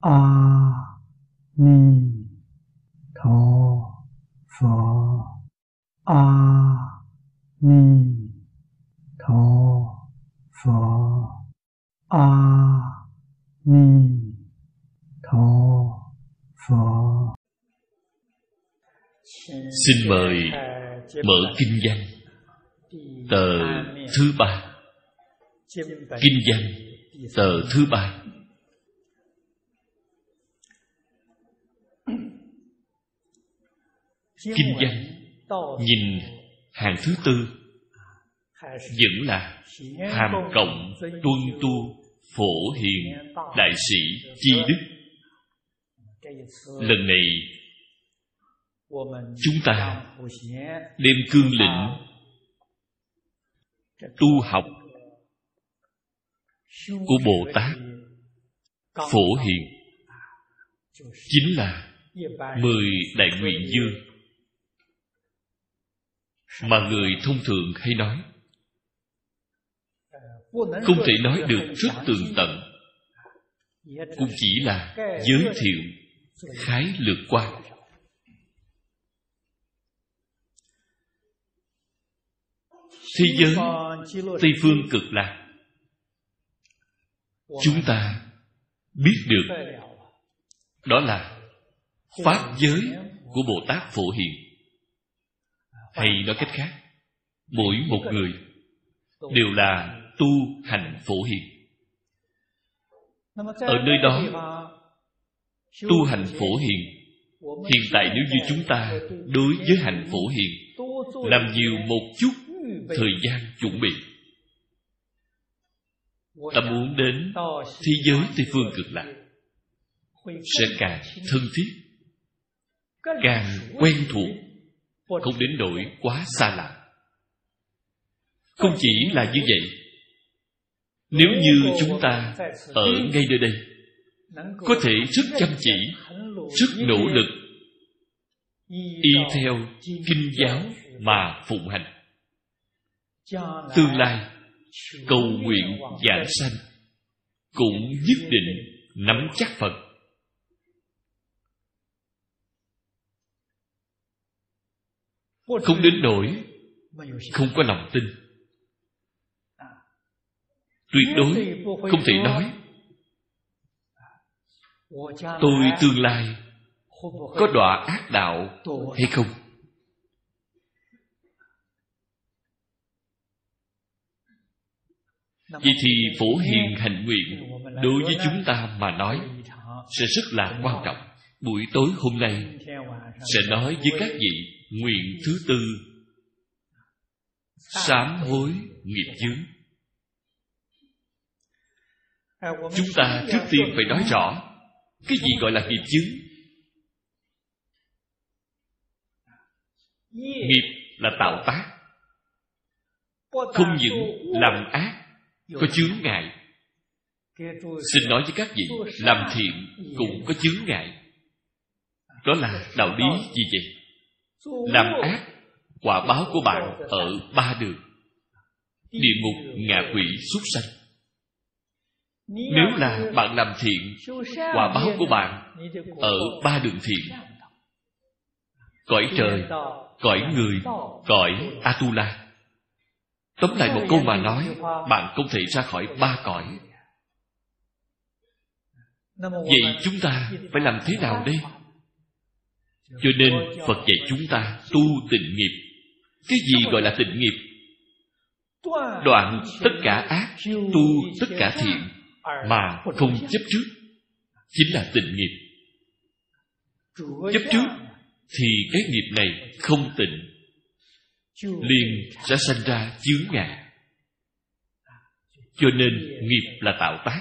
a ni tho phở a ni tho phở a ni tho phở xin mời mở kinh văn, tờ thứ ba. Kinh văn, tờ thứ ba. Kinh văn nhìn hàng thứ tư vẫn là hàm cộng tuân tu phổ hiền đại sĩ chi đức. Lần này chúng ta đem cương lĩnh tu học của bồ tát phổ hiền chính là mười đại nguyện dương mà người thông thường hay nói. Không thể nói được rất tường tận. Cũng chỉ là giới thiệu, khái lược qua. Thế giới, tây phương cực lạc. Chúng ta biết được, đó là pháp giới của bồ tát phổ hiền hay nói cách khác, mỗi một người đều là tu hành phổ hiền. Ở nơi đó, tu hành phổ hiền, hiện tại nếu như chúng ta đối với hành phổ hiền, làm nhiều một chút thời gian chuẩn bị. Ta muốn đến thế giới tây phương cực lạc, sẽ càng thân thiết, càng quen thuộc không đến nỗi quá xa lạ. Không chỉ là như vậy, nếu như chúng ta ở ngay nơi đây, có thể rất chăm chỉ rất nỗ lực, y theo kinh giáo mà phụng hành. Tương lai, cầu nguyện giảng sanh cũng nhất định nắm chắc phật. Không đến nỗi không có lòng tin. Tuyệt đối không thể nói, tôi tương lai có đọa ác đạo hay không? Vậy thì phổ hiền hành nguyện đối với chúng ta mà nói sẽ rất là quan trọng. Buổi tối hôm nay sẽ nói với các vị nguyện thứ tư. Sám hối nghiệp chướng chúng ta trước tiên phải nói rõ cái gì gọi là nghiệp chướng nghiệp là tạo tác, không những làm ác, có chướng ngại. Xin nói với các vị, làm thiện cũng có chướng ngại. Đó là đạo lý gì vậy? Làm ác quả báo của bạn ở ba đường. Địa ngục ngạ quỷ súc sanh. Nếu là bạn làm thiện quả báo của bạn ở ba đường thiện. Cõi trời cõi người cõi atula. Tóm lại một câu mà nói bạn không thể ra khỏi ba cõi. Vậy chúng ta phải làm thế nào đây cho nên phật dạy chúng ta tu tịnh nghiệp. Cái gì gọi là tịnh nghiệp? Đoạn tất cả ác, tu tất cả thiện mà không chấp trước, chính là tịnh nghiệp. Chấp trước thì cái nghiệp này không tịnh, liền sẽ sanh ra chướng ngại. Cho nên nghiệp là tạo tác.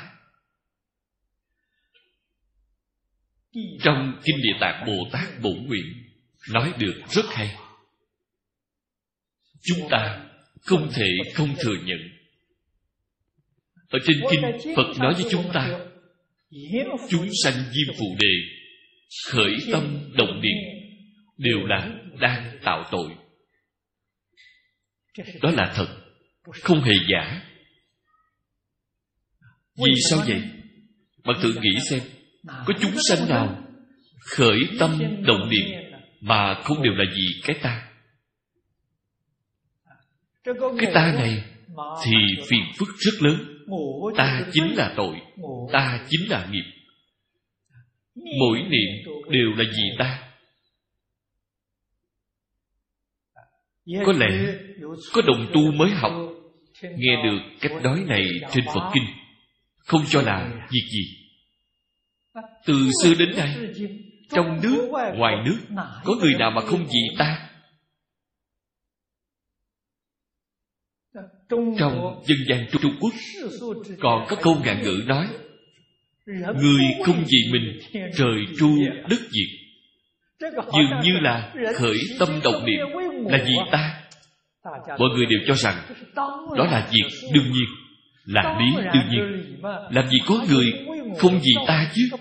Trong kinh địa tạng bồ tát bổn nguyện, nói được rất hay. Chúng ta không thể không thừa nhận. Ở trên kinh phật nói với chúng ta, chúng sanh diêm phụ đề, khởi tâm động niệm, đều là đang tạo tội. Đó là thật, không hề giả. Vì sao vậy? Bạn tự nghĩ xem có chúng sanh nào khởi tâm động niệm mà không đều là gì cái ta? Cái ta này thì phiền phức rất lớn. Ta chính là tội, ta chính là nghiệp. Mỗi niệm đều là gì ta. Có lẽ có đồng tu mới học, nghe được cách nói này trên phật kinh, không cho là việc gì từ xưa đến nay trong nước ngoài nước có người nào mà không dị ta? Trong dân gian trung quốc còn có câu ngạn ngữ nói người không vì mình trời tru đất diệt. Dường như là khởi tâm động niệm là gì ta. Mọi người đều cho rằng đó là việc đương nhiên là lý đương nhiên. Làm gì có người không vì ta chứ.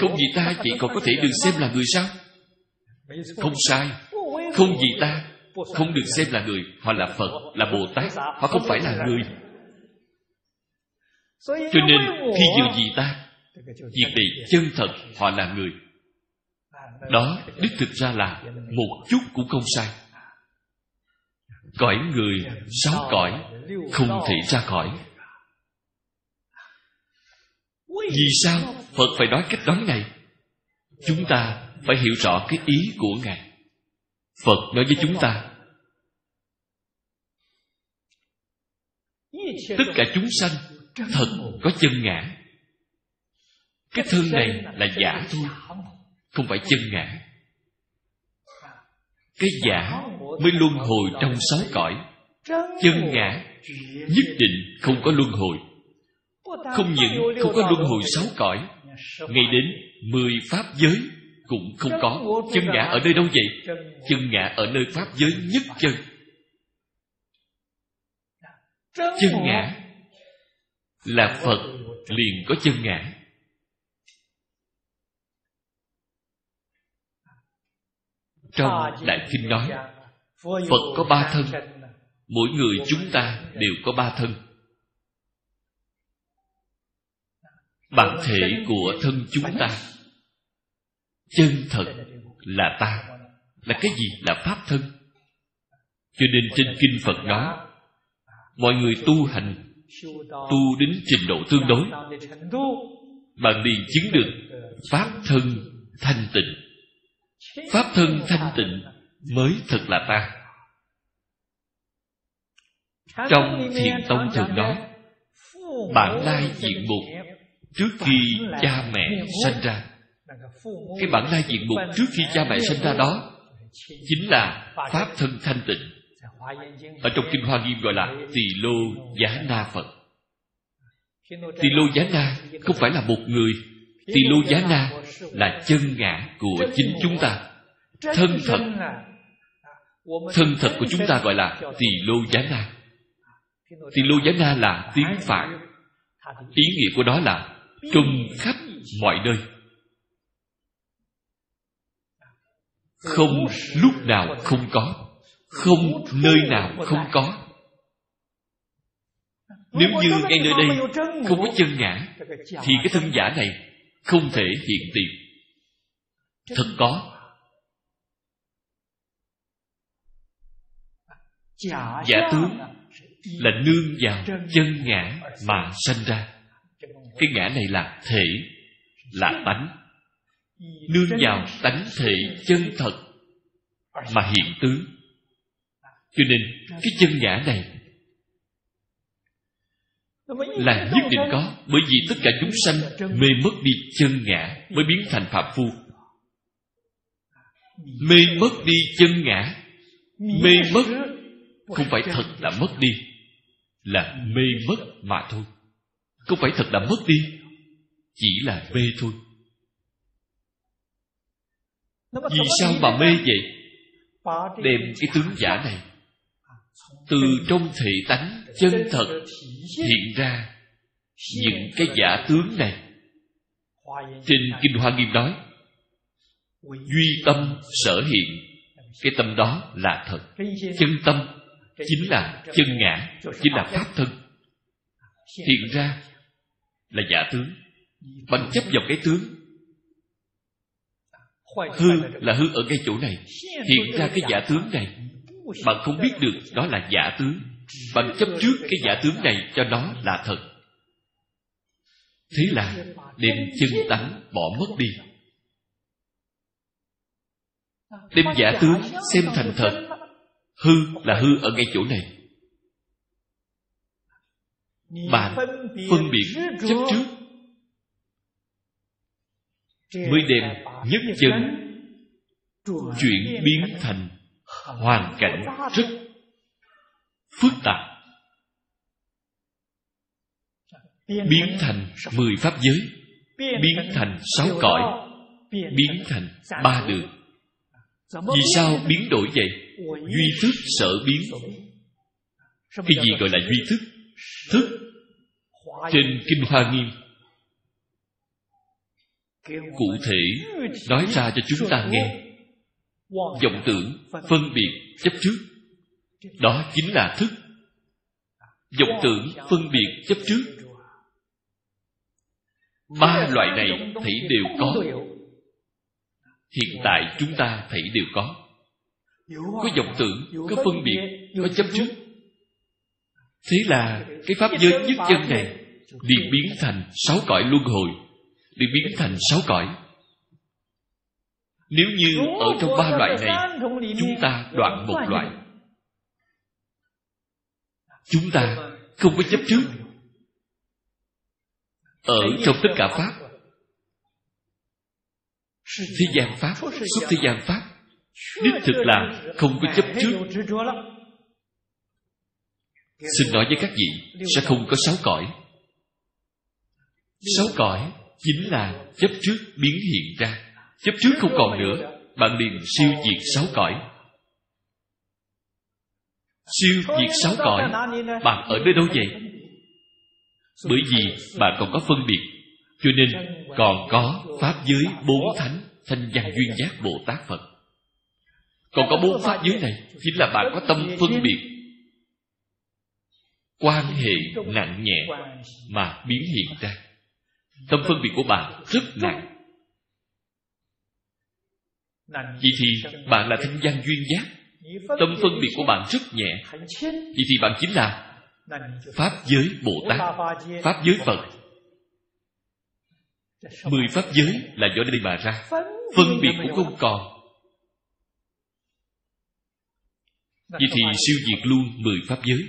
Không vì ta chị còn có thể được xem là người sao? Không sai. Không vì ta không được xem là người. Họ là phật, là bồ tát. Họ không phải là người. Cho nên khi vừa vì ta? Việc này chân thật, họ là người. Đó, đích thực ra là một chút cũng không sai. Cõi người sáu cõi? Không thể ra khỏi vì sao phật phải nói cách nói này chúng ta phải hiểu rõ cái ý của ngài. Phật nói với chúng ta, tất cả chúng sanh thật có chân ngã. Cái thân này là giả thôi, không phải chân ngã. Cái giả mới luân hồi trong sáu cõi. Chân ngã nhất định không có luân hồi không những không có luân hồi sáu cõi ngay đến mười pháp giới cũng không có. Chân ngã ở nơi đâu vậy? Chân ngã ở nơi pháp giới nhất chân. Chân ngã là phật liền có chân ngã. Trong đại kinh nói, phật có ba thân, mỗi người chúng ta đều có ba thân. Bản thể của thân chúng ta. Chân thật là ta, là cái gì là pháp thân? Cho nên trên kinh phật nói, mọi người tu hành, tu đến trình độ tương đối bạn liền chứng được pháp thân thanh tịnh. Pháp thân thanh tịnh mới thật là ta. Trong thiền tông thường nói bản lai diện mục trước khi cha mẹ sinh ra. cái bản lai diện mục trước khi cha mẹ sinh ra đó chính là pháp thân thanh tịnh. ở trong kinh hoa nghiêm gọi là tỳ lô giá na phật. Tỳ lô giá na không phải là một người. Tỳ lô giá na là chân ngã của chính chúng ta. Thân thật. thân thật của chúng ta gọi là tỳ lô giá na. Tỳ lô giá na là tiếng phạn. Ý nghĩa của nó là trung khắp mọi nơi. Không lúc nào không có, không nơi nào không có. Nếu như ngay nơi đây không có chân ngã, thì cái thân giả này không thể hiện tiền. Thật có. Giả tướng là nương vào chân ngã mà sanh ra cái ngã này là thể, là tánh. Nương vào tánh thể chân thật mà hiện tướng cho nên cái chân ngã này là nhất định có, bởi vì tất cả chúng sanh mê mất đi chân ngã mới biến thành phạm phu. Mê mất đi chân ngã, mê mất không phải thật là mất đi, là mê mất mà thôi không phải thật là mất đi? Chỉ là mê thôi. Vì sao mà mê vậy? Đem cái tướng giả này, từ trong thể tánh chân thật, hiện ra những cái giả tướng này. Trên kinh hoa nghiêm nói, duy tâm sở hiện, cái tâm đó là thật. Chân tâm chính là chân ngã, chính là pháp thân. Hiện ra là giả tướng. Bạn chấp vào cái tướng. Hư là hư ở ngay chỗ này. Hiện ra cái giả tướng này. Bạn không biết được đó là giả tướng. Bạn chấp trước cái giả tướng này cho nó là thật. Thế là đem chân tánh bỏ mất đi. Đem giả tướng xem thành thật. Hư là hư ở ngay chỗ này. Bạn phân biệt chấp trước. Mới đem nhất chân Chuyển biến thành hoàn cảnh rất phức tạp. Biến thành mười pháp giới. Biến thành sáu cõi. biến thành ba đường. Vì sao biến đổi vậy? Duy thức sở biến. Cái gì gọi là duy thức? Thức trên kinh hoa nghiêm cụ thể nói ra cho chúng ta nghe. Vọng tưởng phân biệt chấp trước. Đó chính là thức. Vọng tưởng phân biệt chấp trước. Ba loại này thấy đều có. hiện tại chúng ta thấy đều có. Có vọng tưởng có phân biệt có chấp trước. Thế là cái pháp giới nhất chân này liền biến thành sáu cõi luân hồi. Liền biến thành sáu cõi. Nếu như ở trong ba loại này, chúng ta đoạn một loại. Chúng ta không có chấp trước. Ở trong tất cả pháp, thế gian pháp xuất thế gian pháp, đích thực là không có chấp trước. Xin nói với các vị, sẽ không có sáu cõi sáu cõi chính là chấp trước biến hiện ra. Chấp trước không còn nữa. Bạn liền siêu diệt sáu cõi. Siêu diệt sáu cõi. Bạn ở nơi đâu vậy? Bởi vì bạn còn có phân biệt. Cho nên còn có pháp giới bốn thánh, thanh văn duyên giác bồ tát phật. Còn có bốn pháp giới này, chính là bạn có tâm phân biệt. Quan hệ nặng nhẹ mà biến hiện ra tâm phân biệt của bạn rất nặng. Vì thì bạn là thanh văn duyên giác. Tâm phân biệt của bạn rất nhẹ. Vì thì bạn chính là pháp giới bồ tát, pháp giới phật. Mười pháp giới là do đây mà ra. Phân biệt cũng không còn. Vì thì siêu diệt luôn mười pháp giới.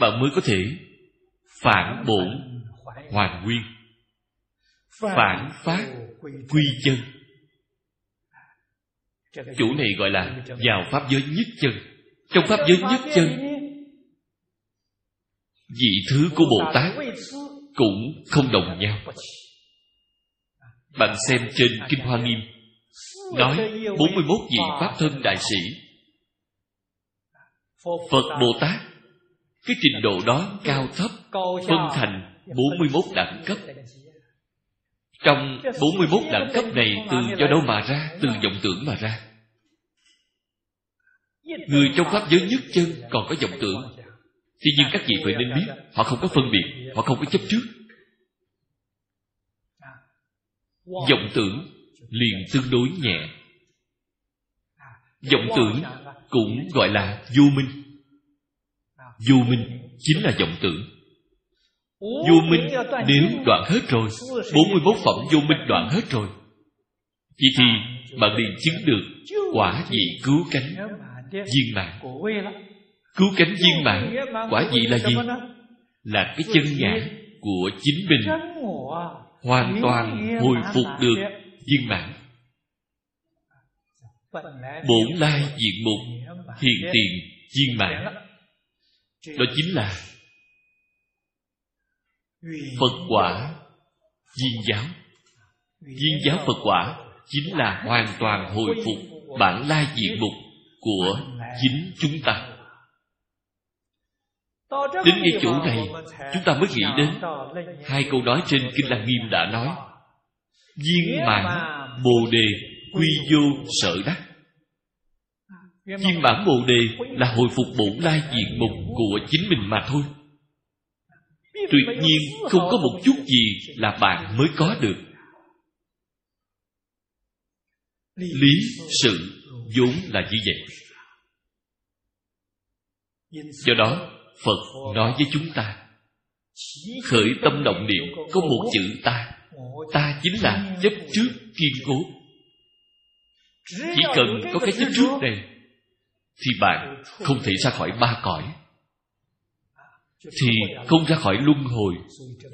Bạn mới có thể phản bổn hoàn nguyên phản phát quy chân. Chủ này gọi là vào pháp giới nhất chân. Trong pháp giới nhất chân vị thứ của bồ tát cũng không đồng nhau. bạn xem trên kinh hoa nghiêm nói 41 vị pháp thân đại sĩ. Phật bồ tát. Cái trình độ đó cao thấp phân thành 41 đẳng cấp trong 41 đẳng cấp này, từ do đâu mà ra, từ vọng tưởng mà ra? Người trong pháp giới nhất chân còn có vọng tưởng. Tuy nhiên các vị phải nên biết, Họ không có phân biệt, Họ không có chấp trước. Vọng tưởng liền tương đối nhẹ. Vọng tưởng cũng gọi là vô minh. Vô minh chính là vọng tưởng vô minh nếu đoạn hết rồi. 41 phẩm vô minh đoạn hết rồi. Vậy thì bạn liền chứng được quả vị cứu cánh viên mãn. cứu cánh viên mãn quả vị là gì? là cái chân ngã của chính mình. Hoàn toàn hồi phục được viên mãn. Bổn lai diện mục hiện tiền viên mãn. Đó chính là phật quả Duyên giáo Duyên giáo phật quả chính là hoàn toàn hồi phục bản lai diện mục của chính chúng ta. Đến ngay chỗ này, Chúng ta mới nghĩ đến Hai câu nói trên Kinh Lăng Nghiêm đã nói. Viên mãn Bồ Đề Quy vô sở đắc. Viên mãn Bồ Đề Là hồi phục bổn lai diện mục Của chính mình mà thôi. Tuyệt nhiên, không có một chút gì Là bạn mới có được. Lý sự vốn là như vậy. Do đó, phật nói với chúng ta, khởi tâm động niệm có một chữ ta. Ta chính là chấp trước kiên cố. Chỉ cần có cái chấp trước này, thì bạn không thể ra khỏi ba cõi thì không ra khỏi luân hồi.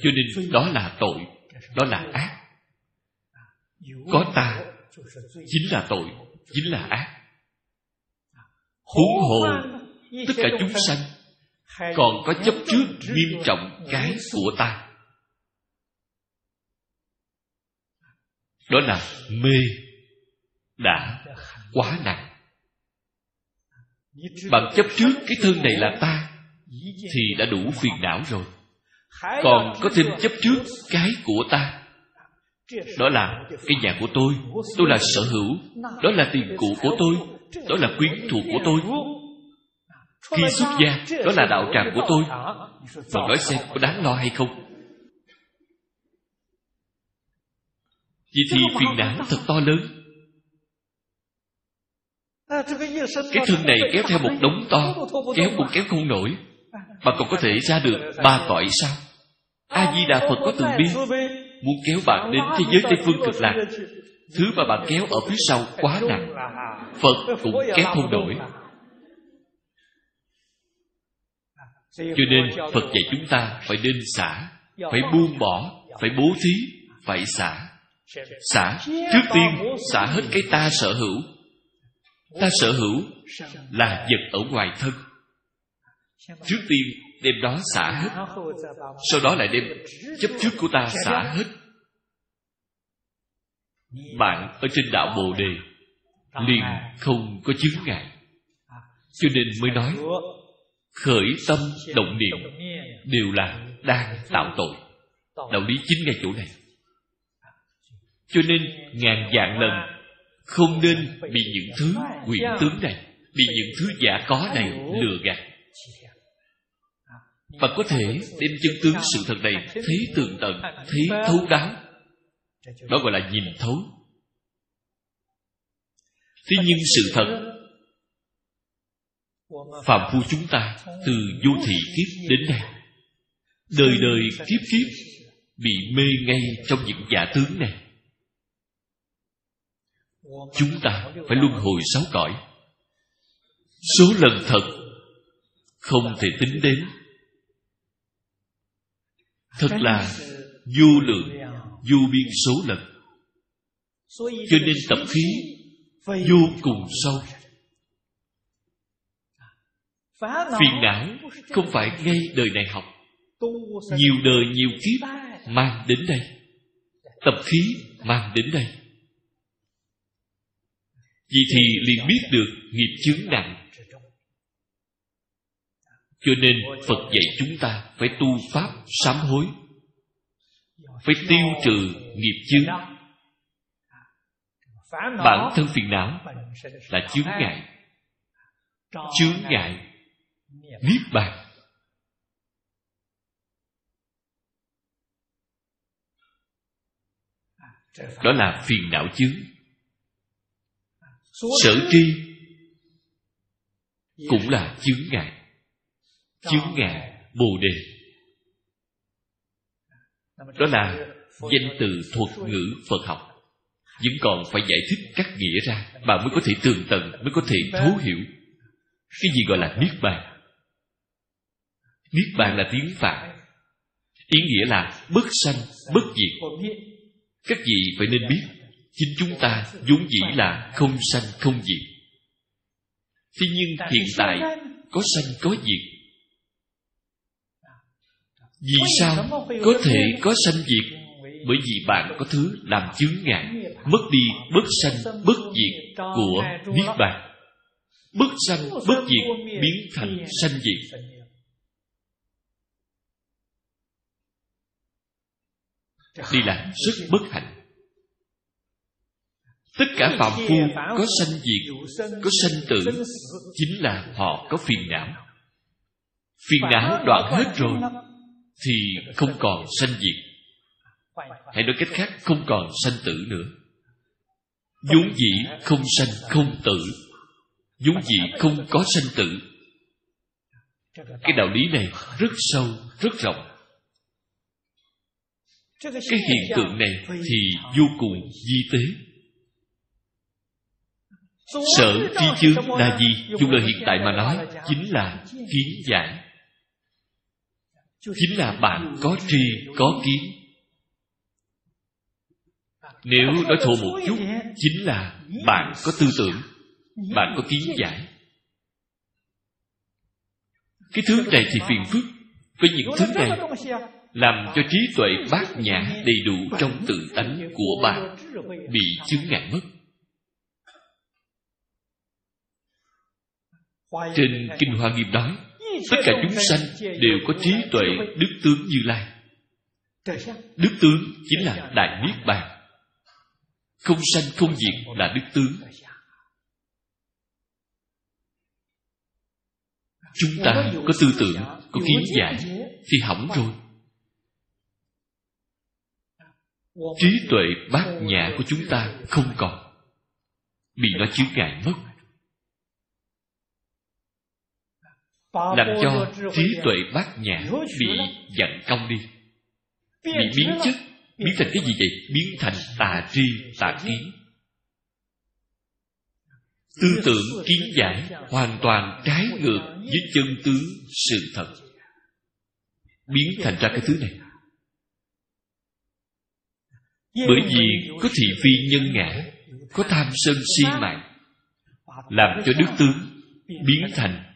Cho nên đó là tội, đó là ác. Có ta, chính là tội, chính là ác. Huống hồ, tất cả chúng sanh còn có chấp trước nghiêm trọng cái của ta. Đó là mê đã quá nặng. Bạn chấp trước cái thân này là ta thì đã đủ phiền não rồi. Còn có thêm chấp trước cái của ta. Đó là cái nhà của tôi. Tôi là sở hữu. Đó là tiền của của tôi. Đó là quyến thuộc của tôi. Khi xuất gia đó là đạo tràng của tôi. Bạn nói xem có đáng lo hay không? Vậy thì phiền não thật to lớn. Cái thân này kéo theo một đống to kéo cũng kéo không nổi bạn còn có thể ra được ba cõi sao? A di đà phật có từng biết muốn kéo bạn đến thế giới tây phương cực lạc. Thứ mà bạn kéo ở phía sau quá nặng. Phật cũng kéo không nổi. Cho nên phật dạy chúng ta phải nên xả, phải buông bỏ, phải bố thí, phải xả. Xả, trước tiên xả hết cái ta sở hữu. Ta sở hữu là vật ở ngoài thân trước tiên đem đó xả hết. Sau đó lại đem chấp trước của ta xả hết. Bạn ở trên đạo bồ đề, liền không có chứng ngại. Cho nên mới nói, khởi tâm động niệm đều là đang tạo tội. Đạo lý chính ngay chỗ này. Cho nên ngàn vạn lần không nên bị những thứ quyển tướng này, bị những thứ giả có này lừa gạt và có thể đem chân tướng sự thật này thấy tường tận, thấy thấu đáo. Đó gọi là nhìn thấu. Thế nhưng sự thật phạm phu chúng ta từ vô thị kiếp đến nay, đời đời kiếp kiếp bị mê ngay trong những giả tướng này. Chúng ta phải luân hồi sáu cõi. Số lần thật không thể tính đến thật là vô lượng, vô biên số lần. Cho nên tập khí vô cùng sâu. Phiền não không phải ngay đời này học. Nhiều đời, nhiều kiếp mang đến đây. Tập khí mang đến đây. Vì thì liền biết được nghiệp chướng nặng cho nên phật dạy chúng ta phải tu pháp sám hối, phải tiêu trừ nghiệp chướng. Bản thân phiền não là chướng ngại chướng ngại niết bàn. Đó là phiền não chướng. Sở tri cũng là chướng ngại chướng ngại bồ đề. Đó là danh từ thuật ngữ phật học. Vẫn còn phải giải thích các nghĩa ra bạn mới có thể tường tận mới có thể thấu hiểu. Cái gì gọi là niết bàn? Niết bàn là tiếng Phạn. Ý nghĩa là bất sanh, bất diệt. Các vị phải nên biết Chính chúng ta vốn dĩ là không sanh không diệt. Thế nhưng hiện tại Có sanh có diệt vì sao có thể có sanh diệt? Bởi vì bạn có thứ làm chướng ngại, Mất đi bất sanh, bất diệt của Niết Bàn. Bất sanh, bất diệt biến thành sanh diệt. Đây là rất bất hạnh. Tất cả phạm phu có sanh diệt, có sanh tử, chính là họ có phiền não. Phiền não đoạn hết rồi thì không còn sanh diệt. Hãy nói cách khác, không còn sanh tử nữa. Vốn dĩ không sanh không tử. Vốn dĩ không có sanh tử. Cái đạo lý này rất sâu, rất rộng. Cái hiện tượng này thì vô cùng di tế. Sở trí chướng là gì dùng lời hiện tại mà nói, chính là kiến giải chính là bạn có tri, có kiến. Nếu nói thô một chút, chính là bạn có tư tưởng, bạn có kiến giải. Cái thứ này thì phiền phức. Với những thứ này làm cho trí tuệ bát nhã đầy đủ trong tự tánh của bạn bị chứng ngại mất. Trên kinh hoa nghiêm nói tất cả chúng sanh đều có trí tuệ đức tướng như lai. Đức tướng chính là đại niết bàn. Không sanh không diệt là đức tướng. Chúng ta có tư tưởng, có kiến giải, thì hỏng rồi. Trí tuệ bát nhã của chúng ta không còn. Bị nó chướng ngại mất. Làm cho trí tuệ bát nhã bị dặn cong đi. Bị biến chất, biến thành cái gì vậy? Biến thành tà tri, tà kiến. Tư tưởng kiến giải hoàn toàn trái ngược với chân tướng sự thật. Biến thành ra cái thứ này. Bởi vì có thị phi nhân ngã, có tham sân si mạng, làm cho đức tướng biến thành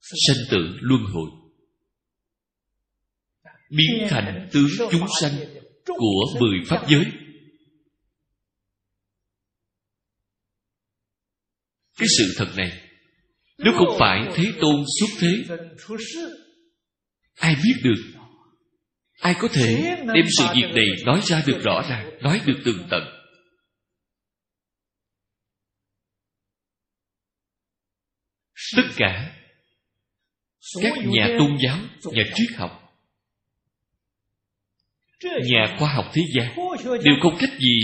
sanh tử luân hồi. Biến thành tướng chúng sanh của mười pháp giới. Cái sự thật này, nếu không phải thế tôn xuất thế, ai biết được? Ai có thể đem sự việc này nói ra được rõ ràng, nói được tường tận? Tất cả các nhà tôn giáo nhà triết học nhà khoa học thế gian đều không cách gì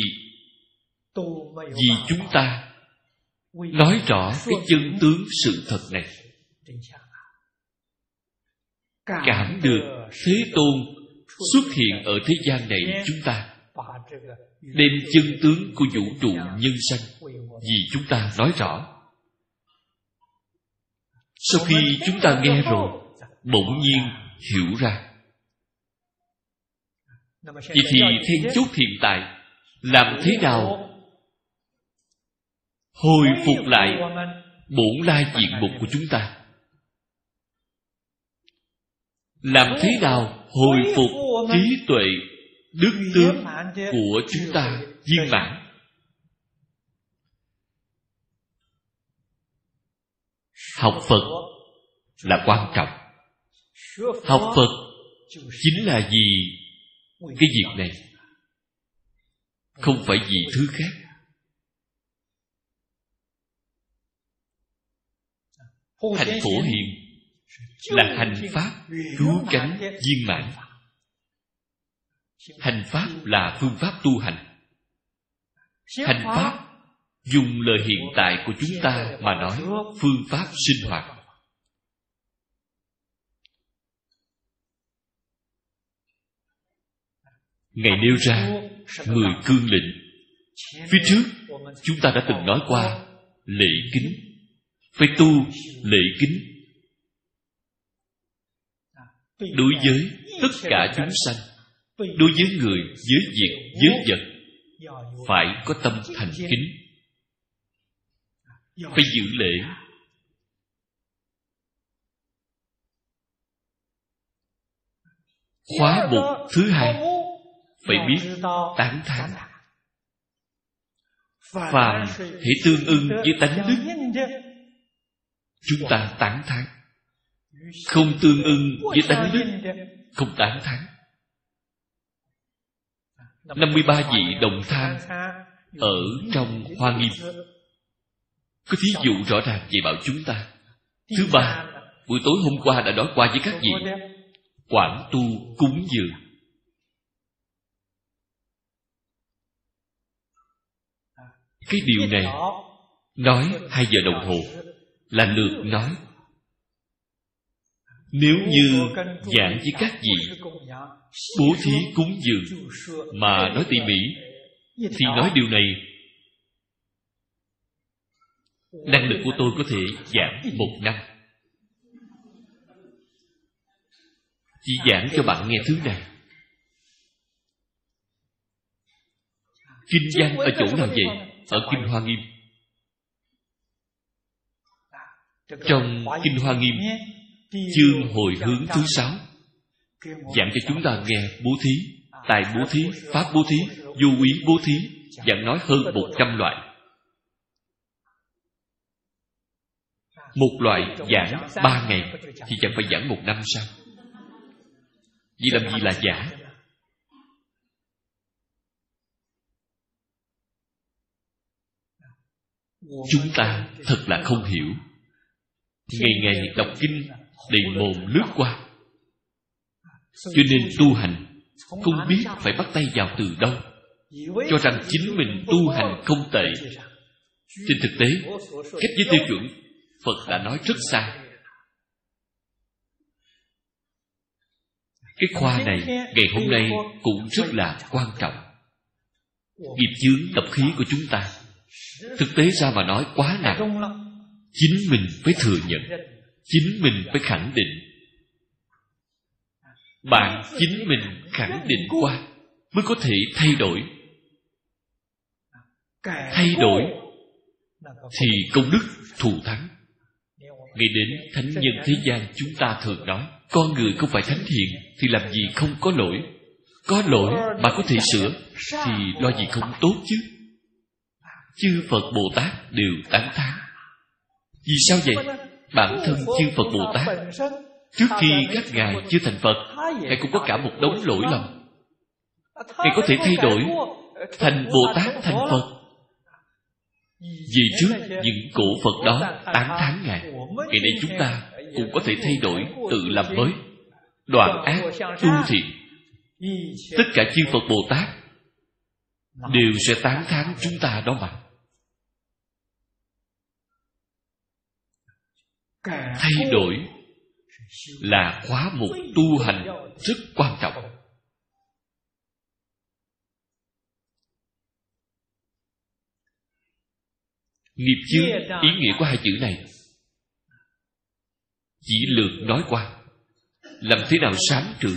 vì chúng ta nói rõ cái chân tướng sự thật này. Cảm được thế tôn xuất hiện ở thế gian này chúng ta đem chân tướng của vũ trụ nhân sanh vì chúng ta nói rõ sau khi chúng ta nghe rồi, bỗng nhiên hiểu ra. Vậy thì then chốt hiện tại làm thế nào? Hồi phục lại bổn lai diện mục của chúng ta. Làm thế nào hồi phục trí tuệ đức tướng của chúng ta viên mãn? Học phật là quan trọng. Học phật chính là vì cái việc này, không phải vì thứ khác. Hành phổ hiền là hành pháp cứu cánh viên mãn. Hành pháp là phương pháp tu hành. Hành pháp dùng lời hiện tại của chúng ta mà nói phương pháp sinh hoạt. Ngài nêu ra mười cương lệnh Phía trước chúng ta đã từng nói qua Lễ kính. Phải tu lễ kính. Đối với tất cả chúng sanh Đối với người, với việc, với vật Phải có tâm thành kính. Phải giữ lễ. Khóa mục thứ hai. phải biết tán thán. Phàm hãy tương ưng với tánh đức. chúng ta tán thán. Không tương ưng với tánh đức. không tán thán. 53 vị đồng tham ở trong Hoa Nghiêm có thí dụ rõ ràng về bảo chúng ta. Thứ ba, Buổi tối hôm qua đã nói qua với các vị. Quảng tu cúng dường. Cái điều này nói hai giờ đồng hồ là lượt nói. Nếu như giảng với các vị, bố thí cúng dường mà nói tỉ mỉ, thì nói điều này năng lực của tôi có thể giảm một năm. Chỉ giảng cho bạn nghe thứ này. Kinh văn ở chỗ nào vậy? Ở kinh hoa nghiêm. Trong kinh hoa nghiêm, chương hồi hướng thứ sáu, giảng cho chúng ta nghe bố thí, tài bố thí, pháp bố thí du quý bố thí, giảng nói hơn một trăm loại. Một loại giảng ba ngày, thì chẳng phải giảng một năm sao? Vì làm gì là giả? Chúng ta thật là không hiểu. Ngày ngày đọc kinh đầy mồm lướt qua. Cho nên tu hành không biết phải bắt tay vào từ đâu. Cho rằng chính mình tu hành không tệ. Trên thực tế, cách với tiêu chuẩn phật đã nói rất xa. Cái khoa này ngày hôm nay cũng rất là quan trọng. Nghiệp chướng tập khí của chúng ta. Thực tế ra mà nói quá nặng. Chính mình phải thừa nhận. Chính mình phải khẳng định. Bạn chính mình khẳng định qua mới có thể thay đổi. Thay đổi thì công đức thù thắng nghĩ đến thánh nhân thế gian chúng ta thường nói con người không phải thánh thiện thì làm gì không có lỗi? Có lỗi mà có thể sửa thì lo gì không tốt chứ? Chư phật bồ tát đều tán thán. Vì sao vậy? Bản thân chư phật bồ tát trước khi các ngài chưa thành phật ngài cũng có cả một đống lỗi lầm. Ngài có thể thay đổi thành bồ tát thành phật vì trước những cổ phật đó tán thán ngài, ngày nay chúng ta cũng có thể thay đổi tự làm mới đoạn ác tu thiện tất cả chư phật bồ tát đều sẽ tán thán chúng ta đó mà. Thay đổi là khóa mục tu hành rất quan trọng. Nghiệp chướng ý nghĩa của hai chữ này. Chỉ lượt nói qua làm thế nào sáng trừ?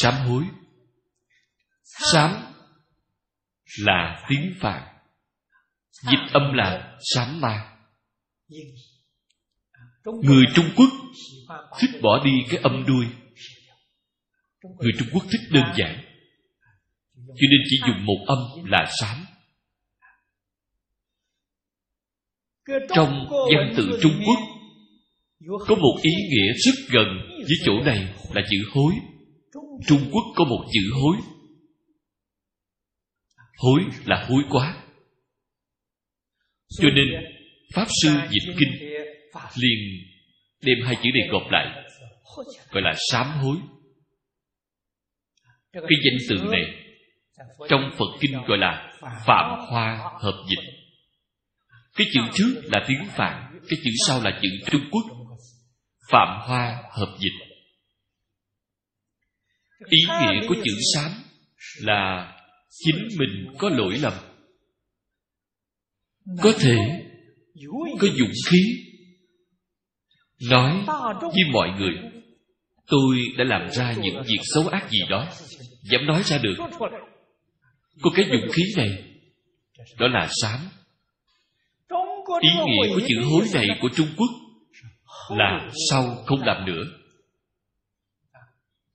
Sám hối. Sám là tiếng phạn. Dịch âm là sám ma. Người trung quốc thích bỏ đi cái âm đuôi. Người trung quốc thích đơn giản cho nên chỉ dùng một âm là sám trong văn tự trung quốc, có một ý nghĩa rất gần với chỗ này là chữ hối. Trung quốc có một chữ hối. Hối là hối quá. Cho nên pháp sư dịch kinh liền đem hai chữ này gộp lại, gọi là sám hối. Cái danh từ này trong phật kinh gọi là phạm hoa hợp dịch. Cái chữ trước là tiếng phạn cái chữ sau là chữ trung quốc. Phạm hoa hợp dịch. Ý nghĩa của chữ sám là chính mình có lỗi lầm. Có thể, có dũng khí. Nói với mọi người, tôi đã làm ra những việc xấu ác gì đó, dám nói ra được có cái dụng khí này, đó là sám. Ý nghĩa của chữ hối này của trung quốc là sau không làm nữa.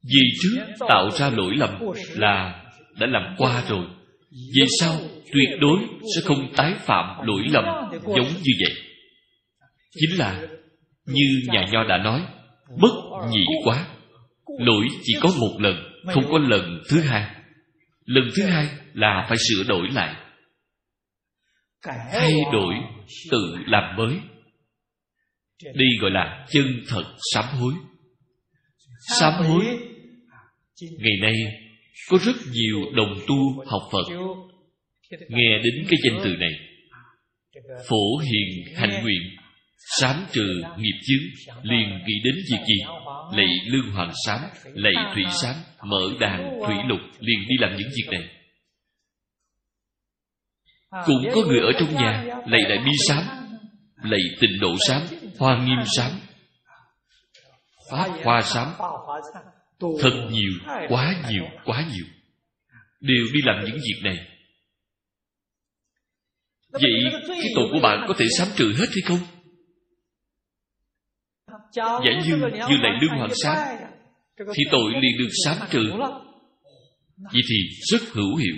Vì trước tạo ra lỗi lầm là đã làm qua rồi, vì sao tuyệt đối sẽ không tái phạm lỗi lầm giống như vậy. Chính là như nhà nho đã nói, bất nhị quá, lỗi chỉ có một lần, không có lần thứ hai lần thứ hai là phải sửa đổi lại. Thay đổi tự làm mới. Đây gọi là chân thật sám hối. Sám hối. Ngày nay có rất nhiều đồng tu học phật. Nghe đến cái danh từ này phổ hiền hành nguyện sám trừ nghiệp chướng, liền nghĩ đến việc gì? Lạy lương hoàng sám, lạy thủy sám, mở đàn thủy lục, liền đi làm những việc này. Cũng có người ở trong nhà, lạy đại bi sám, lạy tình độ sám, hoa nghiêm sám. Pháp hoa sám thật nhiều, quá nhiều quá nhiều, đều đi làm những việc này. Vậy cái tội của bạn có thể sám trừ hết hay không? Giả như như lại lương hoàng sám thì tội liền được sám trừ. vậy thì rất hữu hiệu.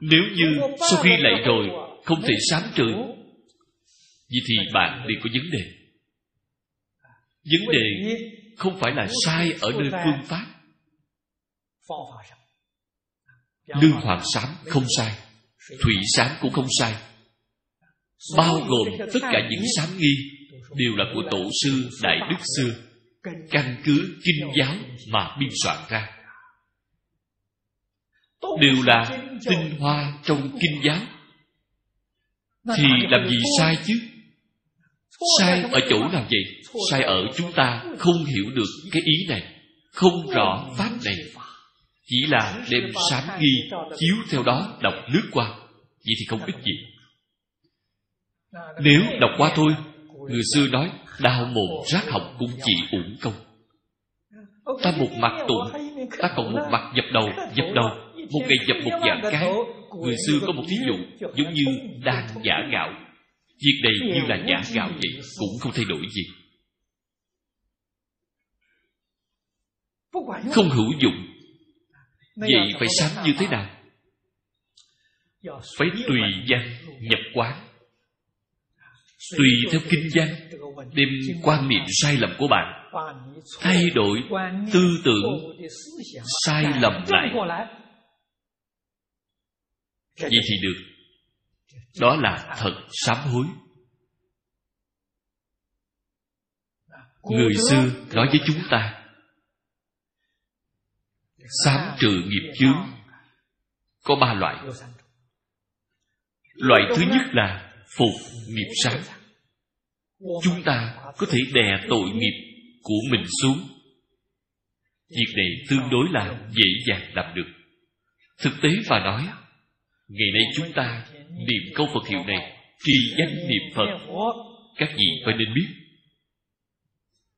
Nếu như sau khi lạy rồi không thể sám trừ vậy thì bạn liền có vấn đề. Vấn đề không phải là sai ở nơi phương pháp. Lương hoàng. sám không sai. thủy sám cũng không sai. Bao gồm tất cả những sám nghi đều là của tổ sư đại đức xưa. Căn cứ kinh giáo mà biên soạn ra. Đều là tinh hoa trong kinh giáo. Thì làm gì sai chứ? Sai ở chỗ nào vậy? Sai ở chúng ta không hiểu được cái ý này, không rõ pháp này. Chỉ là đem sám ghi chiếu theo đó đọc lướt qua. Vậy thì không ích gì. Nếu đọc qua thôi người xưa nói đau mồm rác họng cũng chỉ uổng công. Ta một mặt tụng, ta còn một mặt dập đầu dập đầu, một ngày dập một dạng cái. Người xưa có một thí dụ, giống như đang giả gạo. Việc này như là giả gạo vậy, cũng không thay đổi gì. Không hữu dụng. Vậy phải sám như thế nào? Phải tùy danh, nhập quán tùy theo kinh văn đem quan niệm sai lầm của bạn, thay đổi tư tưởng, sai lầm lại. Vậy thì được. Đó là thật sám hối. Người xưa nói với chúng ta, sám trừ nghiệp chướng có ba loại. Loại thứ nhất là phục nghiệp sáng chúng ta có thể đè tội nghiệp của mình xuống. Việc này tương đối là dễ dàng làm được. Thực tế mà nói, ngày nay chúng ta niệm câu phật hiệu này trì danh niệm phật. Các vị phải nên biết,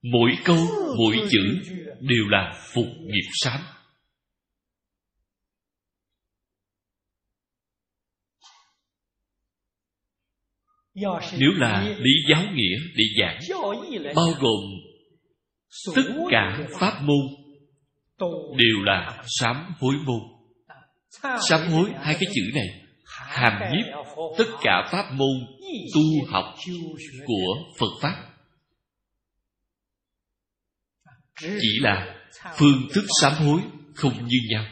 mỗi câu, mỗi chữ đều là phục nghiệp sám. Nếu là lý giáo nghĩa để giảng bao gồm tất cả pháp môn đều là sám hối môn. Sám hối hai cái chữ này hàm nhiếp tất cả pháp môn tu học của phật pháp. Chỉ là phương thức sám hối không như nhau.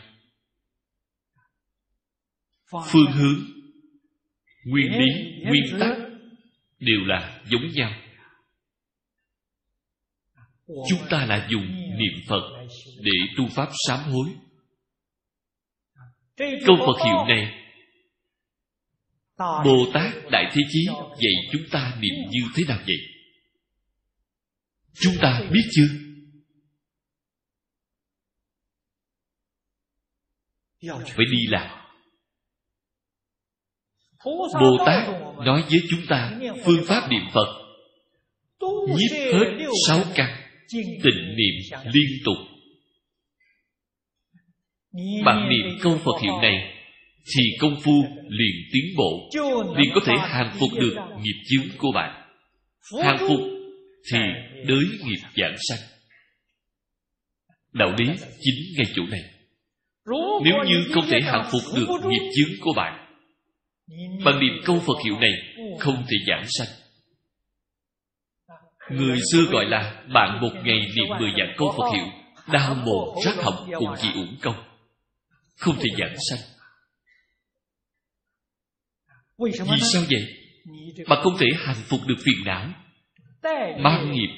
Phương hướng nguyên lý nguyên tắc đều là giống nhau. Chúng ta là dùng niệm phật để tu pháp sám hối. Câu phật hiệu này, bồ tát đại thế chí dạy chúng ta niệm như thế nào vậy? Chúng ta biết chưa? Phải đi làm bồ tát nói với chúng ta phương pháp niệm phật. Nhiếp hết sáu căn, tịnh niệm liên tục. Bạn niệm câu phật hiệu này, thì công phu, liền tiến bộ, liền có thể hàng phục được nghiệp chướng của bạn. Hàng phục thì đới nghiệp giảng sanh. Đạo lý chính ngay chỗ này. Nếu như không thể hàng phục được nghiệp chướng của bạn bằng niệm câu phật hiệu này, không thể giảng sanh. Người xưa gọi là bạn một ngày niệm mười vạn câu phật hiệu, đau mồm rác họng cũng chỉ uổng công. Không thể giảng sanh. Vì sao vậy? Mà không thể hành phục được phiền não. Mang nghiệp,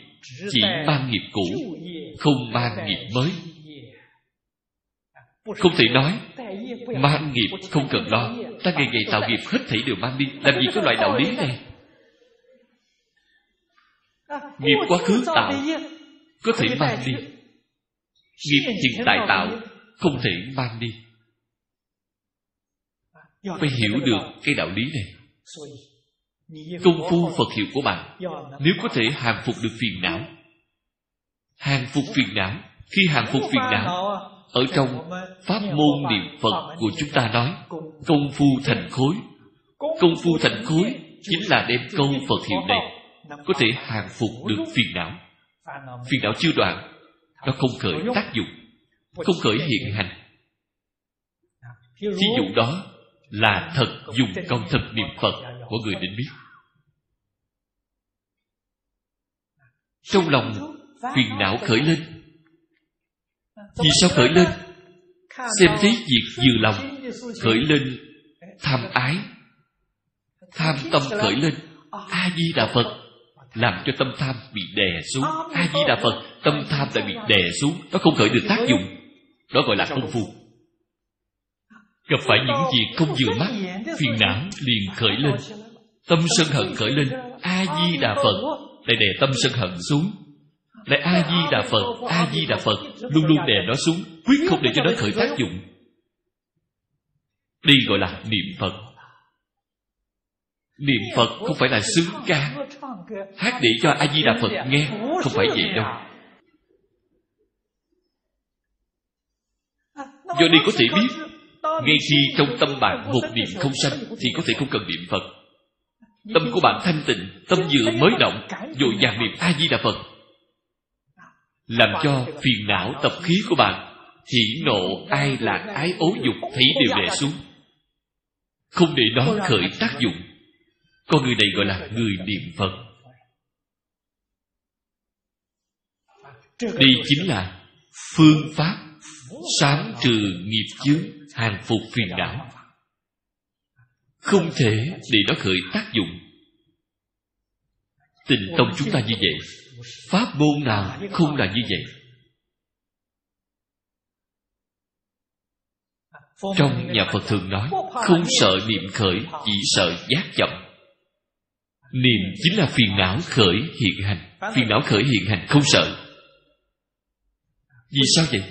chỉ mang nghiệp cũ, không mang nghiệp mới. Không thể nói, Mang nghiệp không cần lo. Ta ngày ngày tạo nghiệp hết thảy đều mang đi, Làm gì có loại đạo lý này? Nghiệp quá khứ tạo, Có thể mang đi. Nghiệp hiện tại tạo, Không thể mang đi. Phải hiểu được cái đạo lý này. Công phu Phật hiệu của bạn, Nếu có thể hàng phục được phiền não, Hàng phục phiền não, Khi hàng phục phiền não ở trong Pháp môn niệm Phật của chúng ta nói, Công phu thành khối. Công phu thành khối Chính là đem câu Phật hiệu này Có thể hàng phục được phiền não. Phiền não chưa đoạn, Nó không khởi tác dụng, Không khởi hiện hành. Thí dụ đó là thật dùng công thật niệm Phật của người định biết. Trong lòng phiền não khởi lên vì sao khởi lên? Xem thấy việc vừa lòng Khởi lên, tham ái. Tham tâm khởi lên, A-di-đà Phật, Làm cho tâm tham bị đè xuống. A-di-đà Phật, Tâm tham đã bị đè xuống. Nó không khởi được tác dụng. Đó gọi là công phu. Gặp phải những việc không vừa mắt, Phiền não liền khởi lên. Tâm sân hận khởi lên, A-di-đà Phật, Lại đè tâm sân hận xuống. Lại A-di-đà Phật A-di-đà Phật, Luôn luôn đè nó xuống, Quyết không để cho nó khởi tác dụng. Đi gọi là niệm Phật. Niệm Phật không phải là xứng ca. Hát để cho A-di-đà Phật nghe, Không phải vậy đâu. Do đây có thể biết, ngay khi trong tâm bạn một niệm không sanh Thì có thể không cần niệm Phật. Tâm của bạn thanh tịnh, Tâm vừa mới động, Dội vàng niệm A-di-đà Phật. Làm cho phiền não tập khí của bạn Hỉ nộ ai lạc ái ố dục Thấy đều đè xuống. Không để nó khởi tác dụng. Con người này gọi là người niệm Phật. Đây chính là phương pháp sáng trừ nghiệp chướng hàng phục phiền não. Không thể để nó khởi tác dụng. Tình tông chúng ta như vậy pháp môn nào không là như vậy? Trong nhà phật thường nói, không sợ niệm khởi, chỉ sợ giác chậm. Niệm chính là phiền não khởi hiện hành. Phiền não khởi hiện hành không sợ. Vì sao vậy?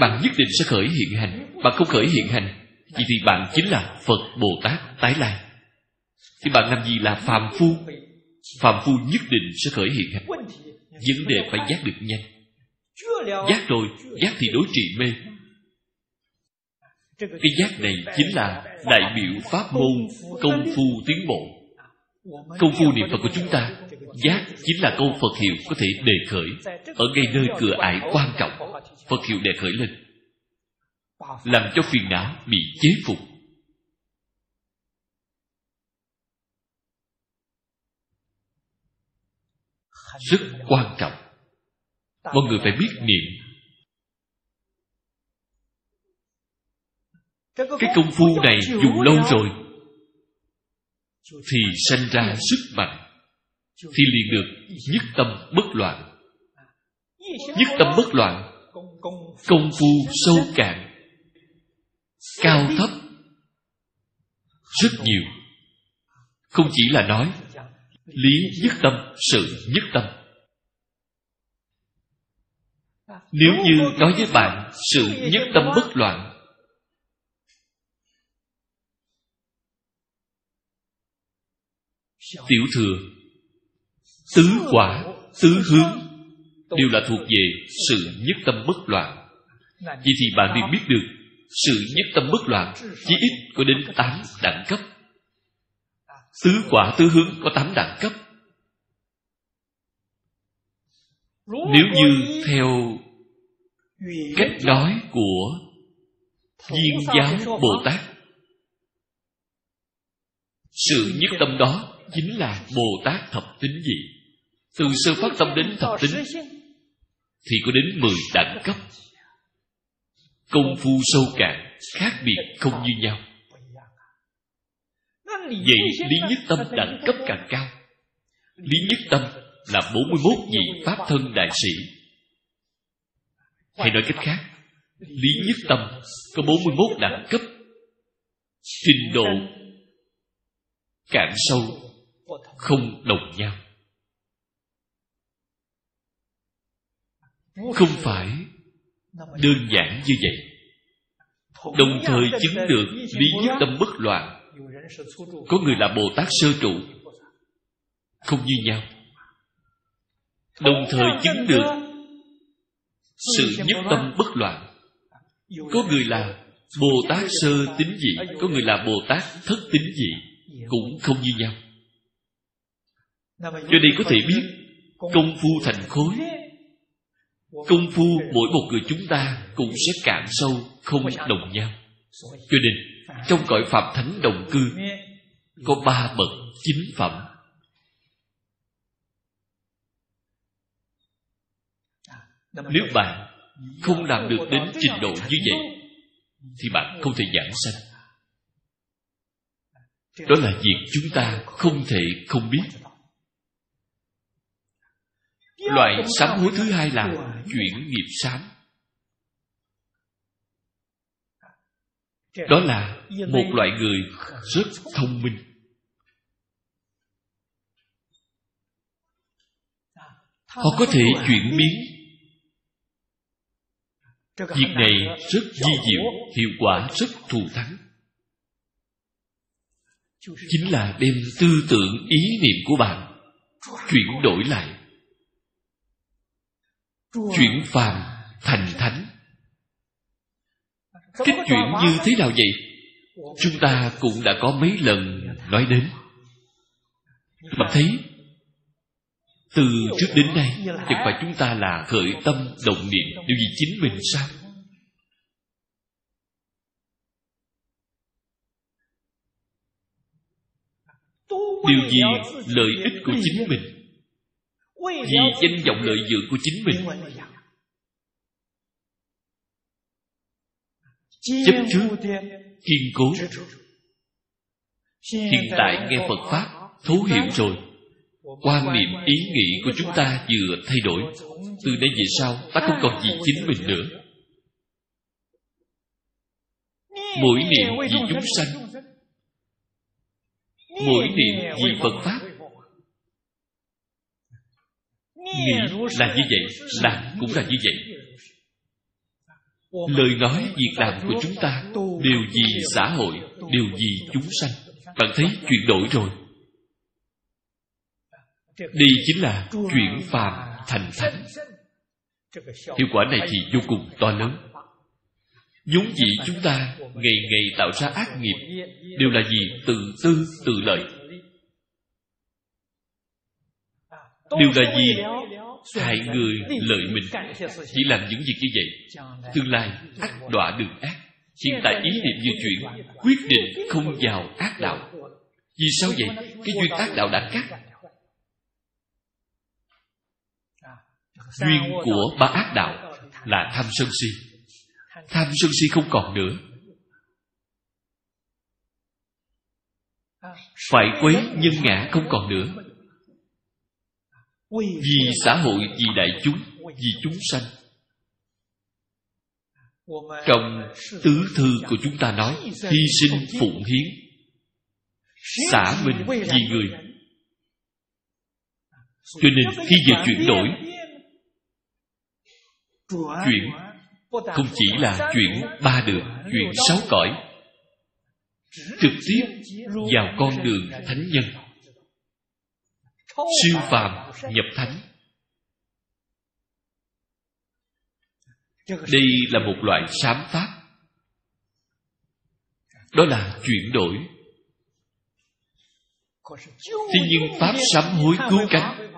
Bạn nhất định sẽ khởi hiện hành. Bạn không khởi hiện hành Vì thì bạn chính là Phật Bồ Tát tái lai. Thì bạn làm gì là phàm phu? Phàm phu nhất định sẽ khởi hiện hành Vấn đề phải giác được nhanh. Giác rồi, Giác thì đối trị mê. Cái giác này chính là Đại biểu pháp môn Công phu tiến bộ. Công phu niệm Phật của chúng ta, Giác chính là câu Phật hiệu có thể đề khởi. Ở ngay nơi cửa ải quan trọng, Phật hiệu đề khởi lên. Làm cho phiền não bị chế phục. Rất quan trọng. Mọi người phải biết niệm. Cái công phu này dùng lâu rồi, thì sanh ra sức mạnh, thì liền được nhất tâm bất loạn. Nhất tâm bất loạn, công phu sâu cạn, cao thấp, rất nhiều. Không chỉ là nói lý nhất tâm, sự nhất tâm. Nếu như nói với bạn, sự nhất tâm bất loạn, tiểu thừa, tứ quả, tứ hướng, đều là thuộc về sự nhất tâm bất loạn. Vậy thì bạn liền biết được, sự nhất tâm bất loạn chỉ ít có đến tám đẳng cấp tứ quả tứ hướng có tám đẳng cấp. Nếu như theo cách nói của viên giáo bồ tát, sự nhất tâm đó chính là bồ tát thập tính gì? Từ sơ phát tâm đến thập tính, thì có đến mười đẳng cấp. Công phu sâu cạn khác biệt không như nhau vậy lý nhất tâm đẳng cấp càng cao. Lý nhất tâm là 41 vị pháp thân đại sĩ. Hay nói cách khác, Lý Nhất Tâm có 41 đẳng cấp. Trình độ cạn sâu, không đồng nhau. Không phải đơn giản như vậy. Đồng thời chứng được lý nhất tâm bất loạn có người là bồ tát sơ trụ. Không như nhau. Đồng thời chứng được sự nhất tâm bất loạn. Có người là bồ tát sơ tính dị. Có người là bồ tát thất tính dị. Cũng không như nhau. Cho đây có thể biết công phu thành khối. công phu mỗi một người chúng ta cũng sẽ cạn sâu không đồng nhau. Cho nên trong cõi phạm thánh đồng cư, có ba bậc chính phẩm. Nếu bạn không làm được đến trình độ như vậy, thì bạn không thể giảng sanh. Đó là việc chúng ta không thể không biết. Loại sám hối thứ hai là chuyển nghiệp sám. Đó là một loại người rất thông minh. Họ có thể chuyển biến. Việc này rất di diệu, hiệu quả rất thù thắng. Chính là đem tư tưởng, ý niệm của bạn chuyển đổi lại. Chuyển phàm thành thánh cái chuyện như thế nào vậy? Chúng ta cũng đã có mấy lần nói đến. Bạn thấy từ trước đến nay chẳng phải chúng ta là khởi tâm động niệm điều gì chính mình sao? Điều gì lợi ích của chính mình? Vì danh vọng lợi dưỡng của chính mình chấp trước. Kiên cố. Hiện tại nghe phật pháp thấu hiểu rồi. Quan niệm ý nghĩ của chúng ta vừa thay đổi từ đây về sau ta không còn gì chính mình nữa. Mỗi niệm vì chúng sanh mỗi niệm vì phật pháp. Nghĩ là như vậy làm cũng là như vậy lời nói việc làm của chúng ta đều vì xã hội đều vì chúng sanh. Bạn thấy chuyển đổi rồi. Đây chính là chuyển phàm thành thánh. Hiệu quả này thì vô cùng to lớn. Vốn dĩ chúng ta ngày ngày tạo ra ác nghiệp, đều là gì tự tư tự lợi. Đều là gì hại người lợi mình. chỉ làm những việc như vậy tương lai ác đọa đường ác. Hiện tại ý niệm như chuyển quyết định không vào ác đạo. vì sao vậy? cái duyên ác đạo đã cắt duyên của ba ác đạo là tham sân si. Tham sân si. Không còn nữa. Phải quấy nhân ngã không còn nữa vì xã hội vì đại chúng vì chúng sanh. Trong tứ thư của chúng ta nói hy sinh phụng hiến xả mình vì người. cho nên khi về chuyển đổi chuyển không chỉ là chuyển ba đường chuyển sáu cõi trực tiếp vào con đường thánh nhân siêu phàm nhập thánh. Đây là một loại sám pháp. Đó là chuyển đổi. Thế nhưng pháp sám hối cứu cánh.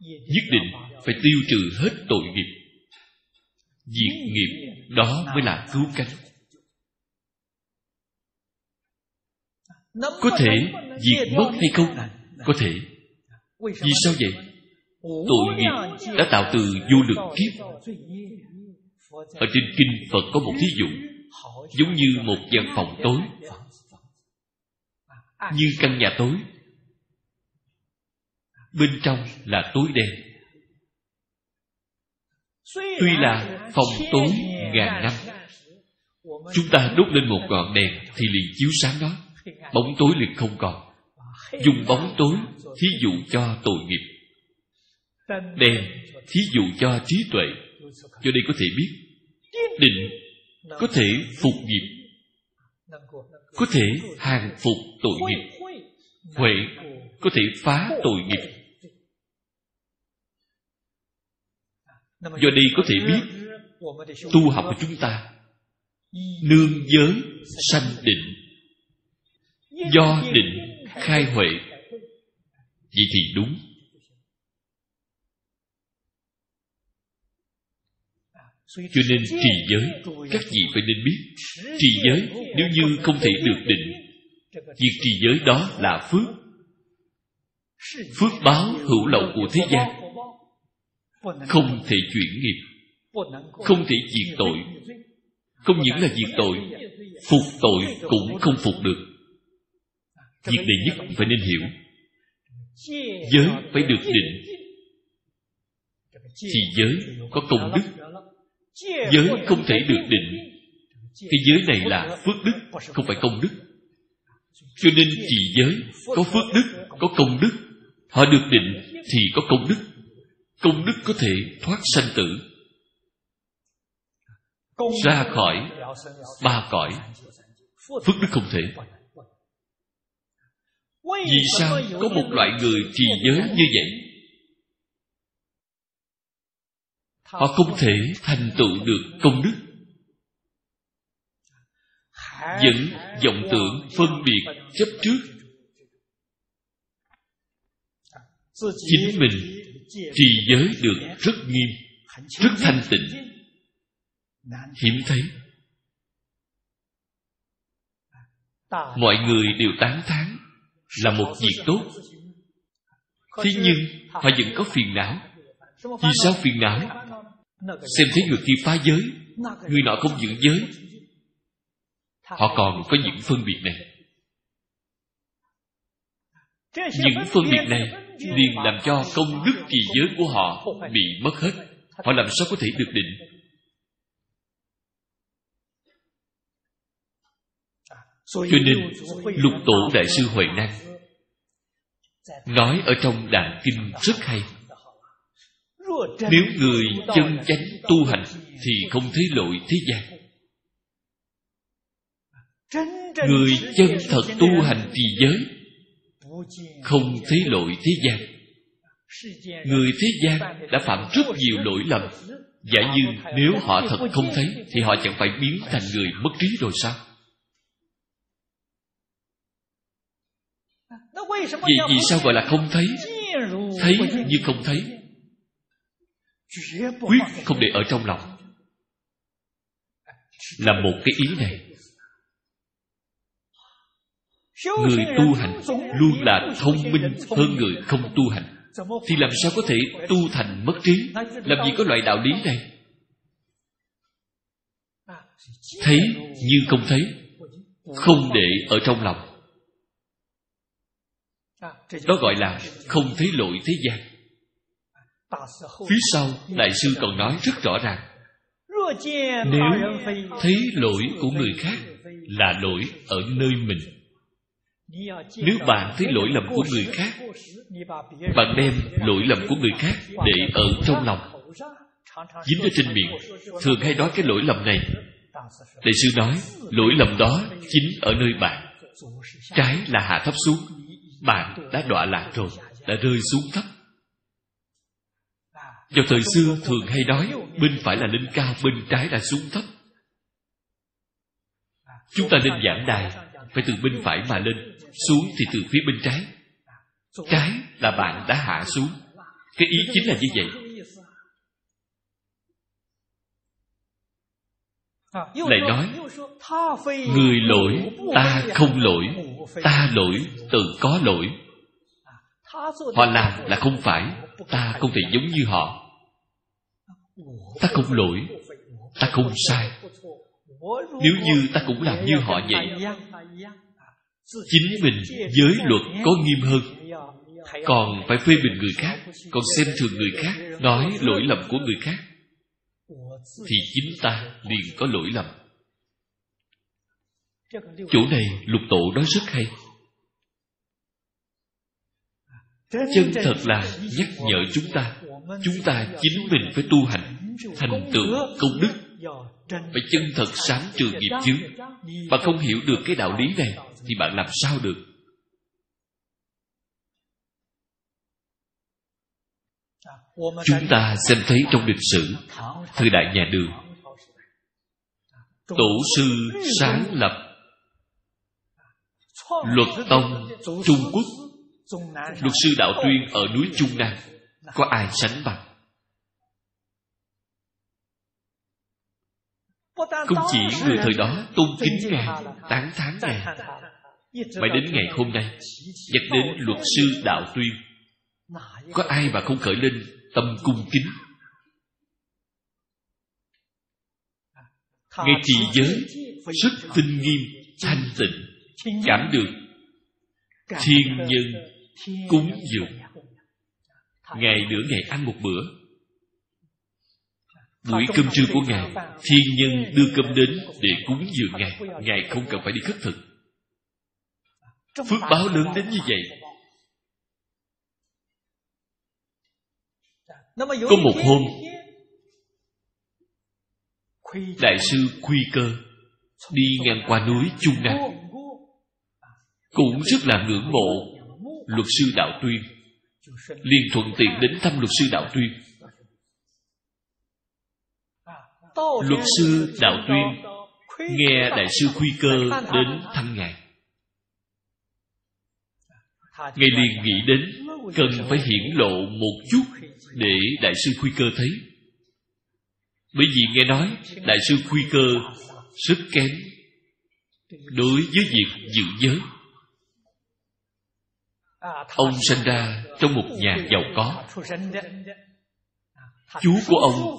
Nhất định phải tiêu trừ hết tội nghiệp. Diệt nghiệp đó mới là cứu cánh. có thể diệt mất hay không? có thể vì sao vậy? Tội nghiệp đã tạo từ vô lượng kiếp. Ở trên kinh phật có một thí dụ, giống như một gian phòng tối. Như căn nhà tối. Bên trong là tối đen. Tuy là phòng tối ngàn năm, chúng ta đốt lên một ngọn đèn thì liền chiếu sáng nó bóng tối liền không còn. Dùng bóng tối thí dụ cho tội nghiệp. Đèn thí dụ cho trí tuệ. Cho đây có thể biết định có thể phục nghiệp. Có thể hàng phục tội nghiệp. Huệ có thể phá tội nghiệp. do đây có thể biết tu học của chúng ta nương giới sanh định. do định khai huệ vậy thì đúng. Cho nên trì giới, các vị phải nên biết, trì giới nếu như không thể được định, việc trì giới đó là phước. Phước báo hữu lậu của thế gian. Không thể chuyển nghiệp, không thể diệt tội. Không những là diệt tội, phục tội cũng không phục được. Việc này nhất phải nên hiểu giới phải được định. Thì giới có công đức. Giới không thể được định. Cái giới này là phước đức không phải công đức. Cho nên trì giới có phước đức có công đức. Họ được định thì có công đức. Công đức có thể thoát sanh tử. Ra khỏi ba cõi. Phước đức không thể vì sao có một loại người trì giới như vậy? Họ không thể thành tựu được công đức. Vẫn vọng tưởng phân biệt chấp trước. Chính mình trì giới được rất nghiêm rất thanh tịnh. hiếm thấy. Mọi người đều tán thán là một việc tốt? Thế nhưng, họ vẫn có phiền não. Vì sao phiền não? Xem thấy người kia phá giới, người nọ không giữ giới. Họ còn có những phân biệt này. Những phân biệt này liền làm cho công đức trì giới của họ bị mất hết. Họ làm sao có thể được định? Cho nên lục tổ đại sư huệ năng nói ở trong đàn kinh rất hay. Nếu người chân chánh tu hành thì không thấy lỗi thế gian. Người chân thật tu hành trì giới không thấy lỗi thế gian. Người thế gian đã phạm rất nhiều lỗi lầm. Giả như nếu họ thật không thấy thì họ chẳng phải biến thành người mất trí rồi sao vậy vì sao gọi là không thấy thấy như không thấy quyết không để ở trong lòng。Là một cái ý này。người tu hành luôn là thông minh hơn người không tu hành。thì làm sao có thể tu thành mất trí？làm gì có loại đạo lý này。thấy như không thấy không để ở trong lòng đó gọi là không thấy lỗi thế gian. Phía sau, đại sư còn nói rất rõ ràng. Nếu thấy lỗi của người khác là lỗi ở nơi mình. Nếu bạn thấy lỗi lầm của người khác, bạn đem lỗi lầm của người khác để ở trong lòng. Dính ở trên miệng, thường hay nói cái lỗi lầm này. Đại sư nói, lỗi lầm đó chính ở nơi bạn. Trái là hạ thấp xuống bạn đã đọa lạc rồi, đã rơi xuống thấp. Vào thời xưa, thường hay nói, bên phải là lên cao bên trái là xuống thấp. Chúng ta lên giảng đài, phải từ bên phải mà lên, xuống thì từ phía bên trái. Trái là bạn đã hạ xuống. Cái ý chính là như vậy. Lại nói người lỗi ta không lỗi ta lỗi tự có lỗi. Họ làm là không phải ta không thể giống như họ. Ta không lỗi ta không sai. nếu như ta cũng làm như họ vậy chính mình giới luật có nghiêm hơn. còn phải phê bình người khác còn xem thường người khác nói lỗi lầm của người khác thì chính ta liền có lỗi lầm. Chỗ này lục tổ nói rất hay. Chân thật là nhắc nhở chúng ta chúng ta chính mình phải tu hành thành tựu công đức. phải chân thật sáng trừ nghiệp chướng. Bạn không hiểu được cái đạo lý này thì bạn làm sao được chúng ta xem thấy trong lịch sử, thời đại nhà đường, tổ sư sáng lập luật tông trung quốc. Luật sư đạo tuyên ở núi trung nam, có ai sánh bằng? Không chỉ người thời đó tôn kính ngài, tán thán ngài mà đến ngày hôm nay, nhắc đến luật sư đạo tuyên, có ai mà không khởi lên tâm cung kính. Ngay trì giới rất tinh nghiêm thanh tịnh cảm được thiên nhân cúng dường. ngày nửa ngày ăn một bữa. Buổi cơm trưa của ngài thiên nhân đưa cơm đến để cúng dường ngài. ngài không cần phải đi khất thực. Phước báo lớn đến như vậy có một hôm đại sư khuy cơ đi ngang qua núi trung nam cũng rất là ngưỡng mộ luật sư đạo tuyên. Liền thuận tiện đến thăm luật sư đạo tuyên. Luật sư đạo tuyên nghe đại sư khuy cơ đến thăm ngài. Ngài liền nghĩ đến cần phải hiển lộ một chút để đại sư khuy cơ thấy. Bởi vì nghe nói, đại sư khuy cơ rất kém đối với việc giữ giới ông sinh ra trong một nhà giàu có. Chú của ông,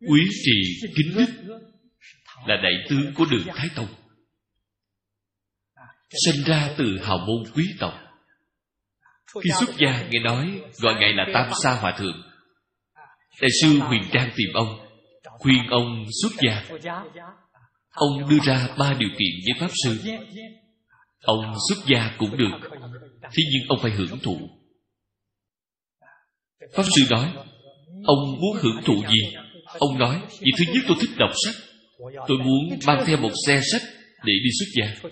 quý trì kính đức, là đại tướng của đường thái tông. Sinh ra từ hào môn quý tộc khi xuất gia nghe nói gọi ngài là tam sa hòa thượng. Đại sư huyền trang tìm ông khuyên ông xuất gia. Ông đưa ra ba điều kiện với pháp sư. Ông xuất gia cũng được thế nhưng ông phải hưởng thụ. Pháp sư nói ông muốn hưởng thụ gì? Ông nói vì thứ nhất tôi thích đọc sách. Tôi muốn mang theo một xe sách để đi xuất gia.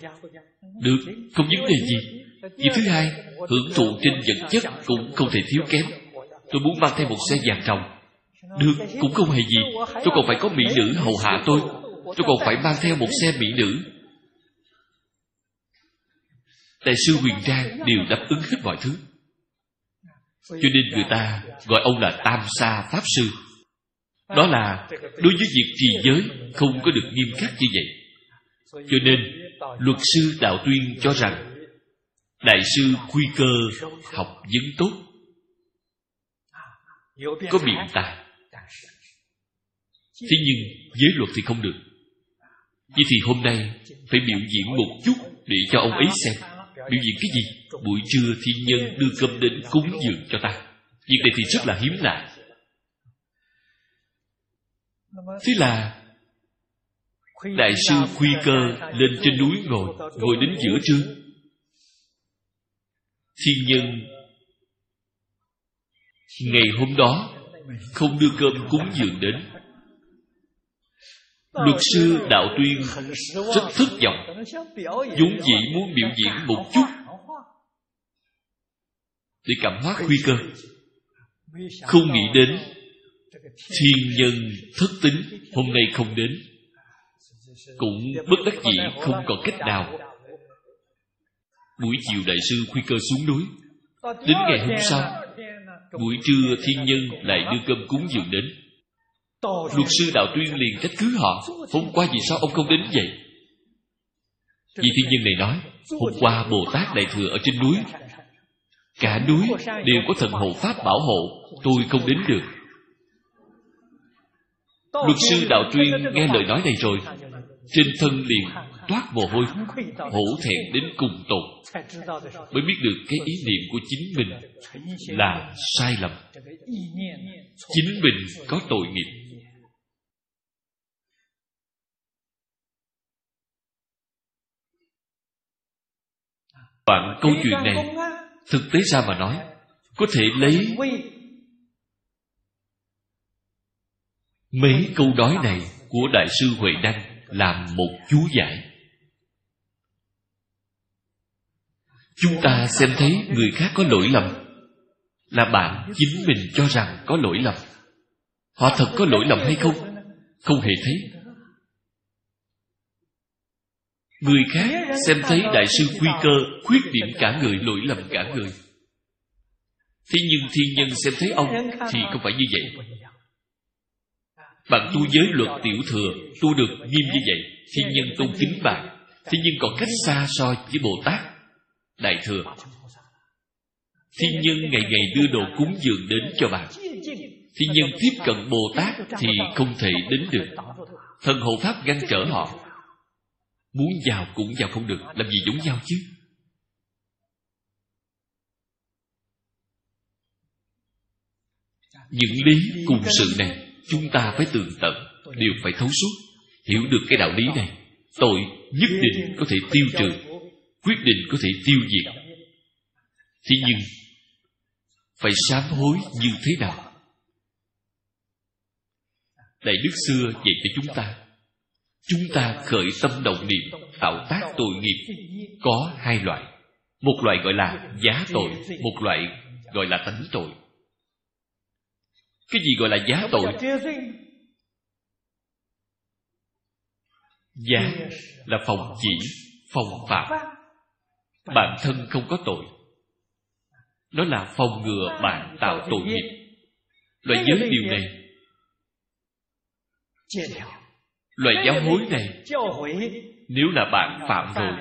Được không vấn đề gì vì thứ hai, hưởng thụ trên vật chất cũng không thể thiếu kém. Tôi muốn mang theo một xe vàng rồng được, cũng không hề gì. Tôi còn phải có mỹ nữ hầu hạ tôi. Tôi còn phải mang theo một xe mỹ nữ. Đại sư huyền trang đều đáp ứng hết mọi thứ. Cho nên người ta gọi ông là tam sa pháp sư. Đó là, đối với việc trì giới, không có được nghiêm khắc như vậy. Cho nên, luật sư đạo tuyên cho rằng đại sư quy cơ học vấn tốt. Có biện tài thế nhưng giới luật thì không được. Vậy thì hôm nay phải biểu diễn một chút để cho ông ấy xem. Biểu diễn cái gì? Buổi trưa thiên nhân đưa cơm đến cúng dường cho ta. Việc này thì rất là hiếm lạ. Thế là đại sư quy cơ lên trên núi ngồi. Ngồi đến giữa trưa thiên nhân. Ngày hôm đó, không đưa cơm cúng dường đến. Luật sư đạo tuyên rất thất vọng. Vốn dĩ muốn biểu diễn một chút để cảm hóa nguy cơ. Không nghĩ đến thiên nhân thất tính, hôm nay không đến. Cũng bất đắc dĩ không còn cách nào buổi chiều đại sư khuy cơ xuống núi. Đến ngày hôm sau buổi trưa thiên nhân lại đưa cơm cúng dường đến. Luật sư đạo tuyên liền trách cứ họ. Hôm qua vì sao ông không đến vậy? Vị thiên nhân này nói hôm qua bồ tát đại thừa ở trên núi. Cả núi đều có thần hộ pháp bảo hộ. Tôi không đến được. Luật sư đạo tuyên nghe lời nói này rồi trên thân liền toát mồ hôi hổ thẹn đến cùng tột, mới biết được cái ý niệm của chính mình là sai lầm. Chính mình có tội nghiệp. Đoạn câu chuyện này Thực tế ra mà nói, Có thể lấy Mấy câu nói này Của Đại sư Huệ Đăng Làm một chú giải. Chúng ta xem thấy người khác có lỗi lầm Là bạn chính mình cho rằng có lỗi lầm Họ thật có lỗi lầm hay không Không hề thấy Người khác xem thấy Đại sư Quy Cơ khuyết điểm cả người, lỗi lầm cả người. Thế nhưng thiên nhân xem thấy ông thì không phải như vậy. Bạn tu giới luật tiểu thừa, tu được nghiêm như vậy, thiên nhân tôn kính bạn. Thế nhưng còn cách xa so với Bồ Tát, Đại Thừa. Thiên nhân ngày ngày đưa đồ cúng dường đến cho bạn. Thiên nhân tiếp cận Bồ Tát thì không thể đến được. Thần hộ Pháp ngăn trở họ Muốn vào cũng vào không được Làm gì giống nhau chứ Những lý cùng sự này, Chúng ta phải tường tận, Đều phải thấu suốt, Hiểu được cái đạo lý này Tội nhất định có thể tiêu trừ Quyết định có thể tiêu diệt. Thế nhưng, Phải sám hối như thế nào? Đại Đức xưa dạy cho chúng ta Chúng ta khởi tâm động niệm, Tạo tác tội nghiệp. Có hai loại. Một loại gọi là giá tội, Một loại gọi là tánh tội. Cái gì gọi là giá tội? Giá là phòng chỉ, Phòng phạm. Bản thân không có tội. Nó là phòng ngừa bạn tạo tội nghiệp. Loại giới điều này. Loại giáo hối này Nếu là bạn phạm rồi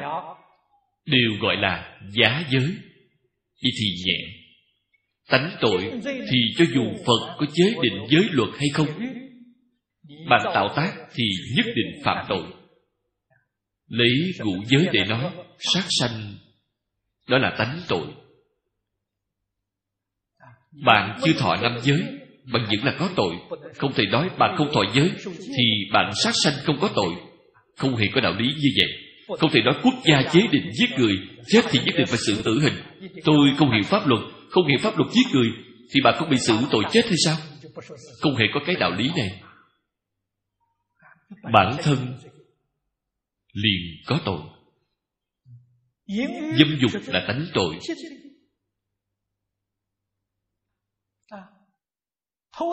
Đều gọi là giá giới. Vậy thì nhẹ. Tánh tội thì cho dù Phật có chế định giới luật hay không Bạn tạo tác thì nhất định phạm tội. Lấy ngũ giới để nói Sát sanh Đó là tánh tội. Bạn chưa thọ năm giới bạn vẫn là có tội. Không thể nói bạn không thọ giới Thì bạn sát sanh không có tội. Không hề có đạo lý như vậy. Không thể nói quốc gia chế định giết người Chết thì nhất định phải xử tử hình. Tôi không hiểu pháp luật Không hiểu pháp luật giết người Thì bạn không bị xử tội chết hay sao? Không hề có cái đạo lý này. Bản thân liền có tội Dâm dục là tánh tội.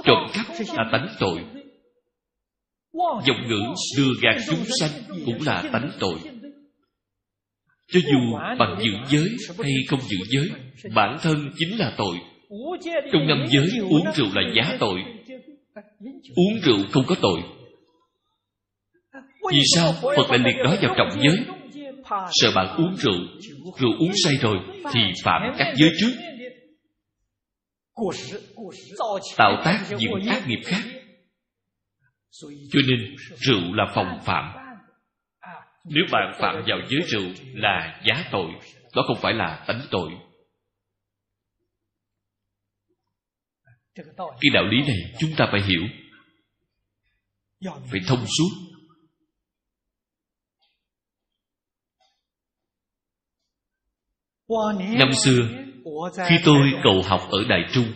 Trộm cắp là tánh tội. Dòng ngữ lừa gạt chúng sanh Cũng là tánh tội. Cho dù bằng giữ giới hay không giữ giới Bản thân chính là tội. Trong năm giới uống rượu là giá tội. Uống rượu không có tội. Vì sao? Phật lại liệt đó vào trọng giới Sợ bạn uống rượu Rượu uống say rồi Thì phạm các giới trước. Tạo tác những ác nghiệp khác. Cho nên rượu là phòng phạm. Nếu bạn phạm vào giới rượu là giá tội, đó không phải là tánh tội. Cái đạo lý này chúng ta phải hiểu. Phải thông suốt. Năm xưa, khi tôi cầu học ở Đại Trung,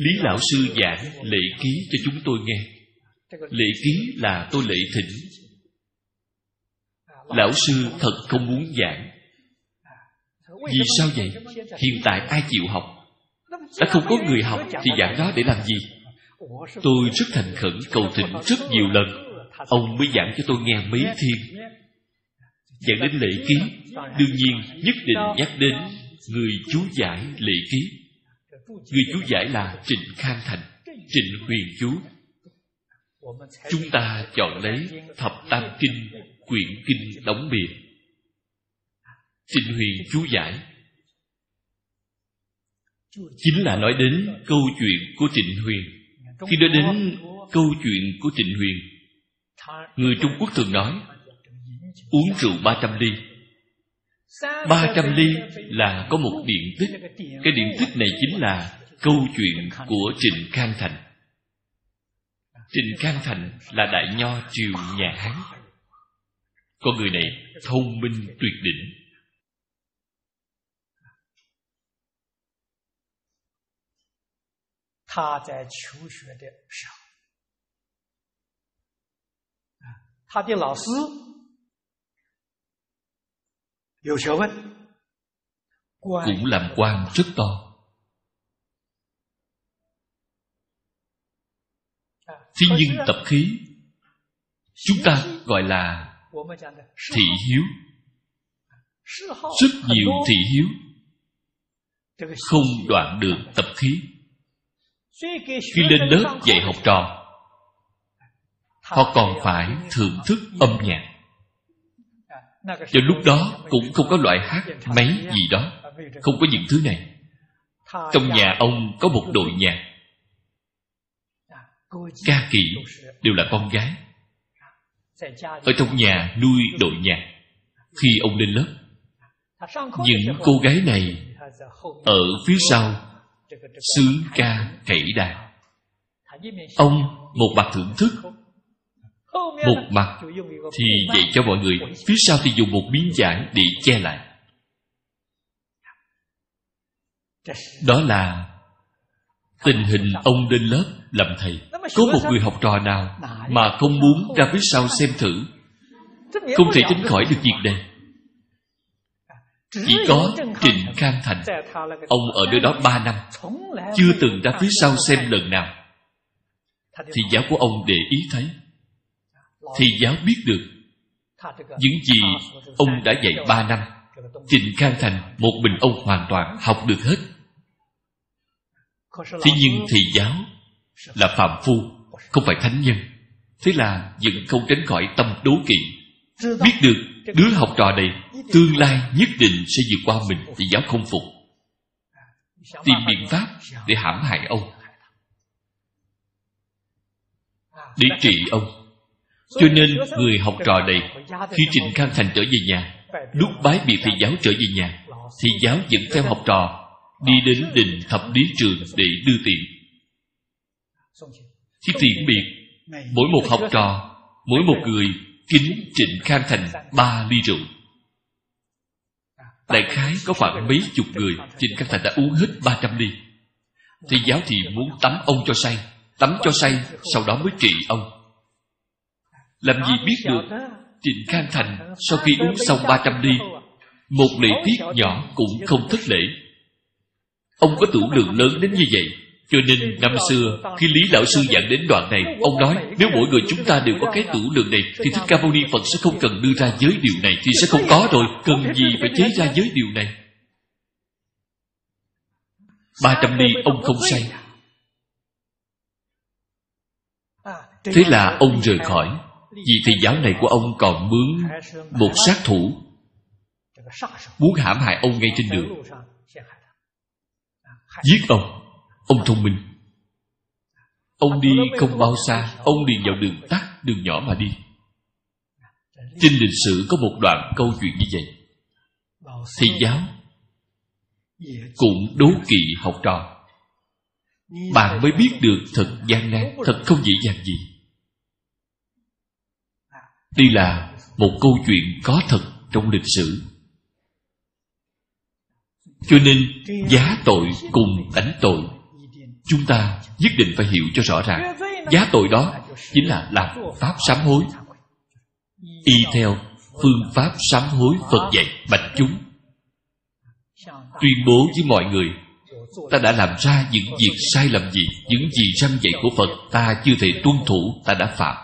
Lý Lão Sư giảng lễ ký cho chúng tôi nghe Lễ ký là tôi lễ thỉnh Lão Sư thật không muốn giảng Vì sao vậy? Hiện tại ai chịu học? Đã không có người học thì giảng đó để làm gì? Tôi rất thành khẩn cầu thỉnh rất nhiều lần Ông mới giảng cho tôi nghe mấy thiên giảng đến lễ ký Đương nhiên, nhất định nhắc đến Người chú giải lễ ký Người chú giải là Trịnh Khang Thành, Trịnh Huyền Chú. Chúng ta chọn lấy Thập Tam Kinh, Quyển Kinh đóng bìa. Trịnh Huyền chú giải. Chính là nói đến câu chuyện của Trịnh Huyền. Khi nói đến câu chuyện của Trịnh Huyền, Người Trung Quốc thường nói, Uống rượu 300 ly. 300 ly là có một điện tích. Cái điện tích này chính là câu chuyện của Trịnh Khang Thành. Trịnh Khang Thành là đại nho triều nhà Hán. Con người này thông minh tuyệt đỉnh cũng làm quan rất to. Thế nhưng tập khí. Chúng ta gọi là thị hiếu. Rất nhiều thị hiếu. Không đoạn được tập khí. Khi lên lớp dạy học trò Họ còn phải thưởng thức âm nhạc cho lúc đó cũng không có loại hát máy gì đó, Không có những thứ này. Trong nhà ông có một đội nhạc. Ca kỵ đều là con gái. Ở trong nhà nuôi đội nhạc, khi ông lên lớp, những cô gái này ở phía sau sướng ca cậy đàn ông một mặt thưởng thức một mặt thì dạy cho mọi người, phía sau thì dùng một miếng vải để che lại. Đó là tình hình ông lên lớp làm thầy. Có một người học trò nào mà không muốn ra phía sau xem thử? Không thể tránh khỏi được việc này. Chỉ có trịnh khang thành, ông ở nơi đó ba năm, chưa từng ra phía sau xem lần nào. Thì giáo của ông để ý thấy thì giáo biết được. Những gì ông đã dạy ba năm, trịnh khang thành một mình ông hoàn toàn học được hết. Thế nhưng thì giáo là phạm phu, không phải thánh nhân. Thế là vẫn không tránh khỏi tâm đố kỵ, biết được đứa học trò này tương lai nhất định sẽ vượt qua mình thì giáo không phục. Tìm biện pháp để hãm hại ông. Để trị ông cho nên người học trò này, khi trịnh khang thành trở về nhà, lúc bái biệt thầy giáo trở về nhà, thì giáo dẫn theo học trò, đi đến đình thập lý trường để đưa tiền. Khi tiễn biệt, mỗi một học trò, mỗi một người kính trịnh khang thành ba ly rượu. Đại khái có khoảng mấy chục người trịnh khang thành đã uống hết ba trăm ly. Thì giáo thì muốn tắm ông cho say, tắm cho say, sau đó mới trị ông làm gì biết được? trịnh khang thành sau khi uống xong ba trăm ly một lễ tiết nhỏ cũng không thất lễ. Ông có tủ lượng lớn đến như vậy cho nên năm xưa Khi Lý Lão Sư giảng đến đoạn này Ông nói nếu mỗi người chúng ta đều có cái tủ lượng này Thì Thích Ca Mâu Ni Phật sẽ không cần đưa ra giới điều này Thì sẽ không có rồi. Cần gì phải chế ra giới điều này? Ba trăm ly ông không say. Thế là ông rời khỏi vì thầy giáo này của ông còn mướn Một sát thủ Muốn hãm hại ông ngay trên đường. Giết ông Ông thông minh. Ông đi không bao xa Ông liền vào đường tắt, đường nhỏ mà đi. Trên lịch sử có một đoạn câu chuyện như vậy. Thầy giáo Cũng đố kỵ học trò. Bạn mới biết được thật gian nan Thật không dễ dàng gì. Đây là một câu chuyện có thật trong lịch sử. Cho nên, giá tội cùng đánh tội, Chúng ta nhất định phải hiểu cho rõ ràng. Giá tội đó chính là làm Pháp sám hối. Y theo phương pháp sám hối Phật dạy bạch chúng. Tuyên bố với mọi người, Ta đã làm ra những việc sai lầm gì, Những gì răng dạy của Phật, Ta chưa thể tuân thủ, Ta đã phạm.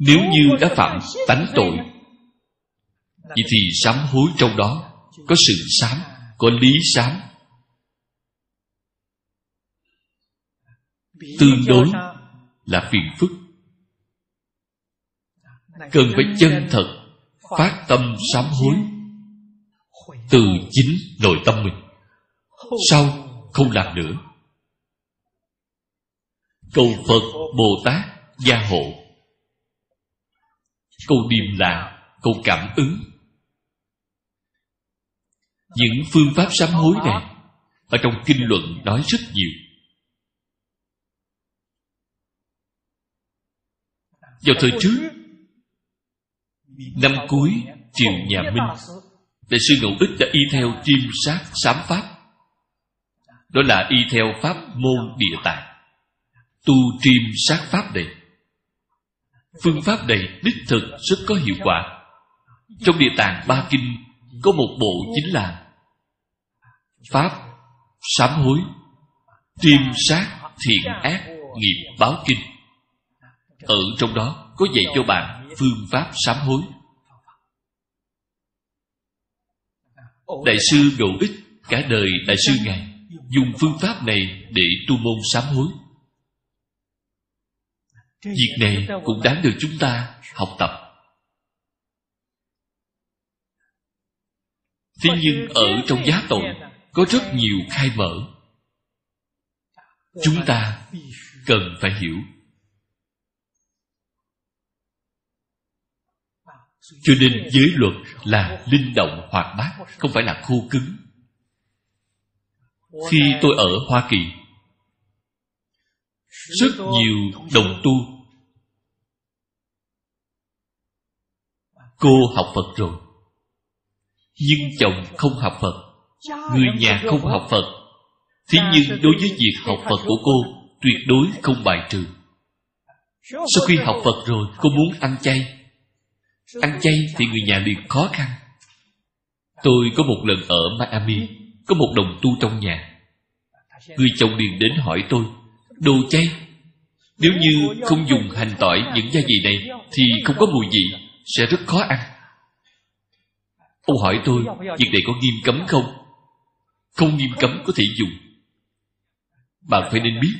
Nếu như đã phạm tánh tội, Vậy thì sám hối trong đó. Có sự sám, Có lý sám. Tương đối là phiền phức. Cần phải chân thật Phát tâm sám hối Từ chính nội tâm mình. Sau không làm nữa. Cầu Phật Bồ Tát gia hộ câu điềm lạ câu cảm ứng. Những phương pháp sám hối này ở trong kinh luận nói rất nhiều. Vào thời trước, năm cuối triều nhà minh, đại sư ngẫu ích đã y theo chim sát sám pháp. Đó là y theo pháp môn địa tạng. Tu chim sát pháp này phương pháp này đích thực rất có hiệu quả. Trong địa tạng ba kinh, có một bộ chính là pháp sám hối, tiêm sát thiện ác nghiệp báo kinh. Ở trong đó có dạy cho bạn phương pháp sám hối. Đại sư ngộ ích, cả đời đại sư ngài, dùng phương pháp này để tu môn sám hối việc này cũng đáng được chúng ta học tập. Thế nhưng ở trong giá tội có rất nhiều khai mở. Chúng ta cần phải hiểu. Cho nên giới luật là linh động hoạt bát không phải là khô cứng. Khi tôi ở hoa kỳ rất nhiều đồng tu. Cô học phật rồi nhưng chồng không học phật người nhà không học phật. Thế nhưng đối với việc học phật của cô tuyệt đối không bài trừ. Sau khi học phật rồi cô muốn ăn chay. Ăn chay thì người nhà liền khó khăn. Tôi có một lần ở miami có một đồng tu trong nhà. Người chồng liền đến hỏi tôi đồ chay nếu như không dùng hành tỏi những gia vị này thì không có mùi vị, sẽ rất khó ăn. Ông hỏi tôi, việc này có nghiêm cấm không? Không nghiêm cấm có thể dùng. Bạn phải nên biết.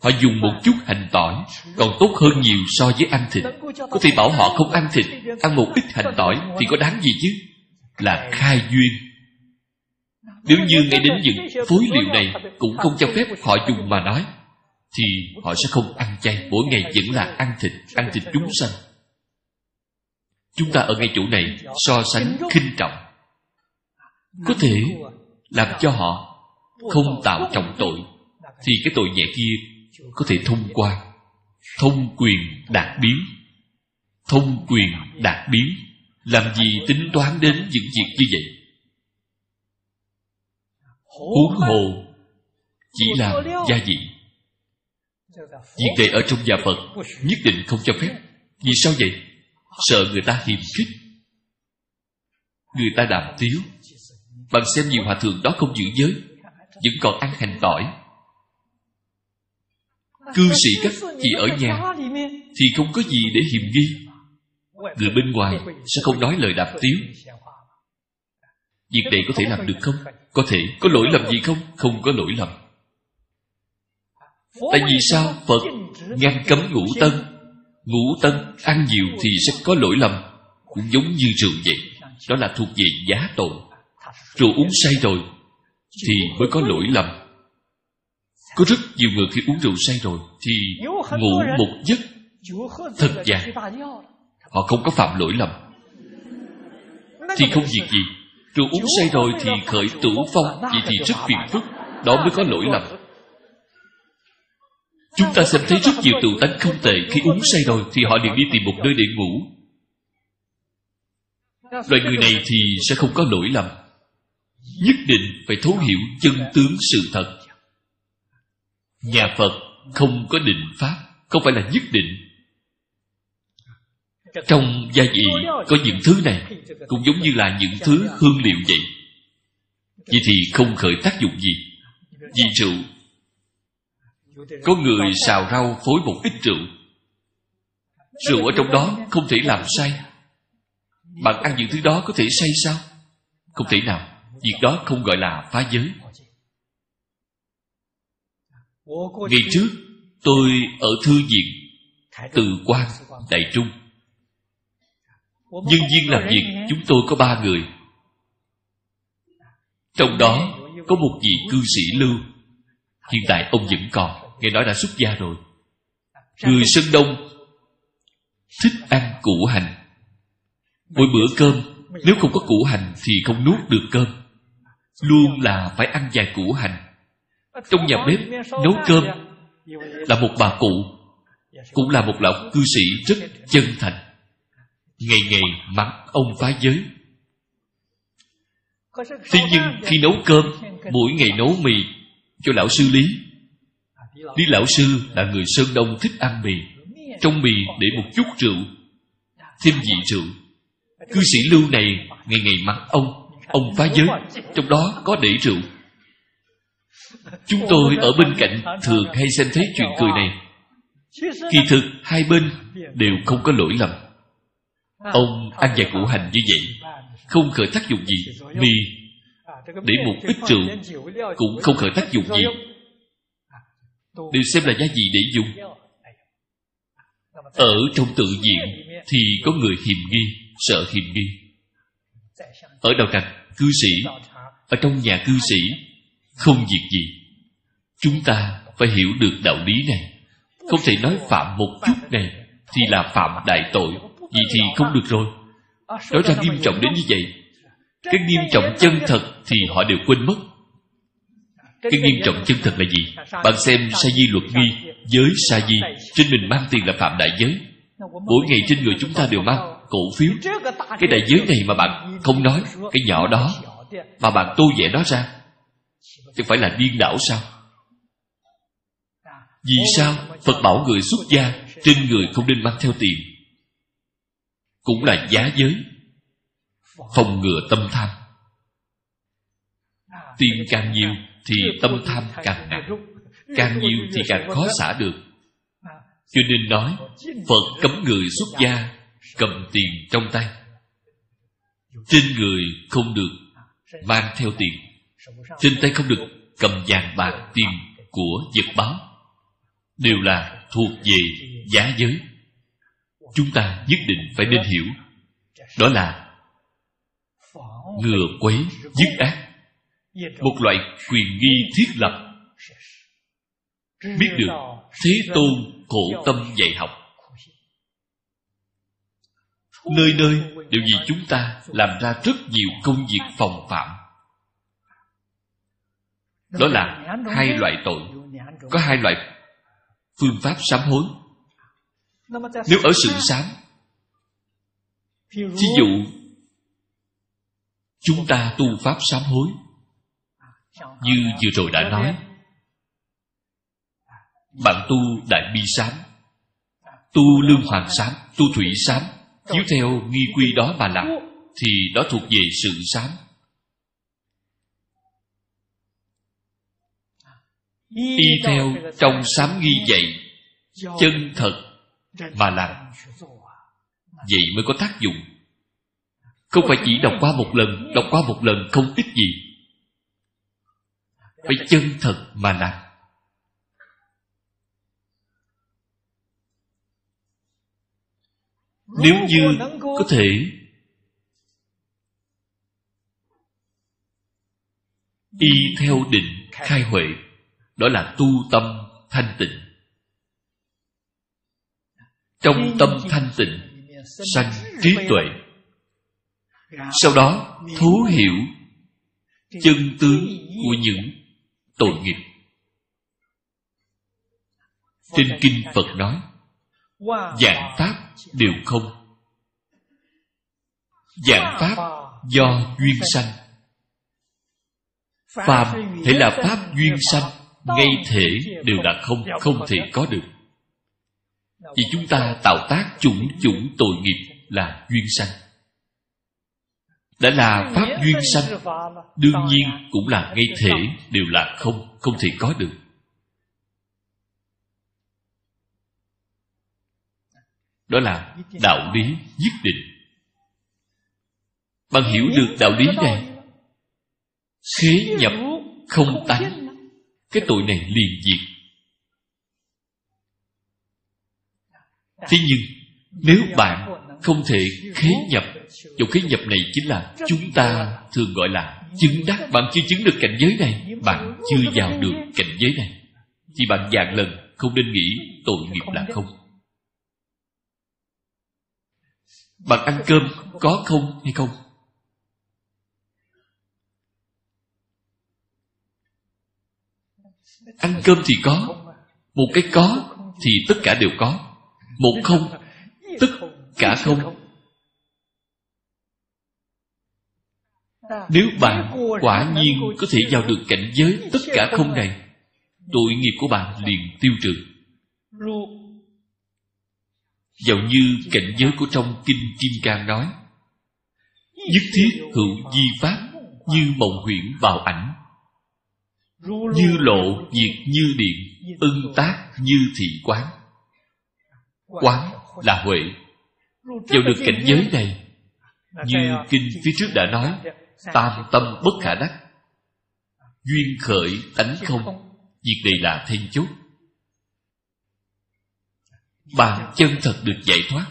Họ dùng một chút hành tỏi, còn tốt hơn nhiều so với ăn thịt. Có thể bảo họ không ăn thịt, ăn một ít hành tỏi thì có đáng gì chứ? Là khai duyên nếu như ngay đến những phối liệu này cũng không cho phép họ dùng mà nói thì họ sẽ không ăn chay. Mỗi ngày vẫn là ăn thịt ăn thịt chúng sanh. Chúng ta ở ngay chỗ này so sánh khinh trọng. Có thể làm cho họ không tạo trọng tội thì cái tội nhẹ kia có thể thông qua thông quyền đạt biến. Thông quyền đạt biến. Làm gì tính toán đến những việc như vậy huống hồ chỉ là gia vị. Việc này ở trong nhà phật nhất định không cho phép. Vì sao vậy? Sợ người ta hiềm khích. Người ta đàm tiếu. Bạn xem nhiều hòa thượng đó không giữ giới vẫn còn ăn hành tỏi. Cư sĩ các chị ở nhà thì không có gì để hiềm nghi. Người bên ngoài sẽ không nói lời đạp tiếu. Việc này có thể làm được không có thể có lỗi lầm gì không? Không có lỗi lầm. Tại vì sao? Phật ngăn cấm ngũ tân. Ngũ tân ăn nhiều thì sẽ có lỗi lầm. Cũng giống như rượu vậy. Đó là thuộc về giá tội. Rượu uống say rồi thì mới có lỗi lầm. Có rất nhiều người khi uống rượu say rồi thì ngủ một giấc thật dài họ không có phạm lỗi lầm. Thì không việc gì rượu uống say rồi thì khởi tử phong vậy thì rất phiền phức đó mới có lỗi lầm. chúng ta xem thấy rất nhiều tù tánh không tệ khi uống say rồi thì họ liền đi tìm một nơi để ngủ. Loại người này thì sẽ không có lỗi lầm. Nhất định phải thấu hiểu chân tướng sự thật. Nhà phật không có định pháp không phải là nhất định trong gia vị có những thứ này cũng giống như là những thứ hương liệu vậy. Vậy thì không khởi tác dụng gì. Vì rượu, có người xào rau phối một ít rượu. Rượu ở trong đó không thể làm say bạn ăn những thứ đó có thể say sao? Không thể nào. Việc đó không gọi là phá giới. Ngày trước, tôi ở thư viện, từ quan, đại trung nhân viên làm việc chúng tôi có ba người. Trong đó có một vị cư sĩ lưu. Hiện tại ông vẫn còn nghe nói đã xuất gia rồi. Người sơn đông thích ăn củ hành. Mỗi bữa cơm nếu không có củ hành thì không nuốt được cơm. Luôn là phải ăn vài củ hành. Trong nhà bếp nấu cơm là một bà cụ cũng là một lão cư sĩ rất chân thành ngày ngày mắng ông phá giới. Thế nhưng khi nấu cơm, mỗi ngày nấu mì, cho lão sư lý. Lý lão sư là người sơn đông thích ăn mì, trong mì để một chút rượu, thêm vị rượu. Cư sĩ lưu này ngày ngày mắng ông ông phá giới, trong đó có để rượu. Chúng tôi ở bên cạnh thường hay xem thấy chuyện cười này. Kỳ thực hai bên đều không có lỗi lầm ông ăn vài củ hành như vậy, không khởi tác dụng gì mì để một ít rượu cũng không khởi tác dụng gì. Đều xem là giá gì để dùng? Ở trong tự diện thì có người hiềm nghi, sợ hiềm nghi. Ở đầu trạch cư sĩ, ở trong nhà cư sĩ, không việc gì. Chúng ta phải hiểu được đạo lý này. Không thể nói phạm một chút này thì là phạm đại tội vậy thì không được rồi. Nói ra nghiêm trọng đến như vậy, cái nghiêm trọng chân thật thì họ đều quên mất. Cái nghiêm trọng chân thật là gì? Bạn xem sa di luật nghi, giới sa di trên mình mang tiền là phạm đại giới. Mỗi ngày trên người chúng ta đều mang cổ phiếu. Cái đại giới này mà bạn không nói, cái nhỏ đó mà bạn tô vẽ nó ra, chẳng phải là điên đảo sao? Vì sao phật bảo người xuất gia trên người không nên mang theo tiền? Cũng là giá giới, phòng ngừa tâm tham. Tiền càng nhiều thì tâm tham càng nặng, càng nhiều thì càng khó xả được. Cho nên nói, phật cấm người xuất gia, cầm tiền trong tay. Trên người không được mang theo tiền, trên tay không được cầm vàng bạc tiền của vật báo. Đều là thuộc về giá giới chúng ta nhất định phải nên hiểu. Đó là ngừa quấy, dứt ác. Một loại quyền nghi thiết lập. Biết được thế tôn khổ tâm dạy học. Nơi nơi đều vì chúng ta làm ra rất nhiều công việc phòng phạm. Đó là hai loại tội. Có hai loại phương pháp sám hối nếu ở sự sám ví dụ chúng ta tu pháp sám hối như vừa rồi đã nói bạn tu đại bi sám tu lương hoàng sám tu thủy sám chiếu theo nghi quy đó mà làm thì đó thuộc về sự sám. Y theo trong sám nghi dạy chân thật mà làm vậy mới có tác dụng? Không phải chỉ đọc qua một lần, đọc qua một lần không ích gì. Phải chân thật mà làm. Nếu như có thể, y theo định khai huệ, đó là tu tâm thanh tịnh trong tâm thanh tịnh, sanh trí tuệ. Sau đó, thấu hiểu chân tướng của những tội nghiệp. Trên kinh phật nói dạng pháp đều không. Dạng pháp do duyên sanh. Phàm thể là pháp duyên sanh, ngay thể đều là không không thể có được vì chúng ta tạo tác chủng chủng tội nghiệp là duyên sanh. Đã là pháp duyên sanh, đương nhiên cũng là ngay thể đều là không không thể có được. Đó là đạo lý nhất định. Bạn hiểu được đạo lý này? Khế nhập không tánh. Cái tội này liền diệt. Thế nhưng, nếu bạn không thể khế nhập Chỗ khế nhập này chính là chúng ta thường gọi là chứng đắc. Bạn chưa chứng được cảnh giới này, Bạn chưa vào được cảnh giới này, Thì bạn dạng lần không nên nghĩ tội nghiệp là không. Bạn ăn cơm có không hay không? Ăn cơm thì có, Một cái có thì tất cả đều có một không tất cả không. Nếu bạn quả nhiên có thể vào được cảnh giới tất cả không này, tội nghiệp của bạn liền tiêu trừ. Dầu như cảnh giới của trong kinh kim cang nói, nhất thiết hữu di pháp như mộng huyễn bào ảnh, như lộ diệt như điện, ưng tác như thị quán quán là huệ. Vào được cảnh giới này, như kinh phía trước đã nói, tam tâm bất khả đắc. Duyên khởi tánh không, việc này là then chốt. Bạn chân thật được giải thoát.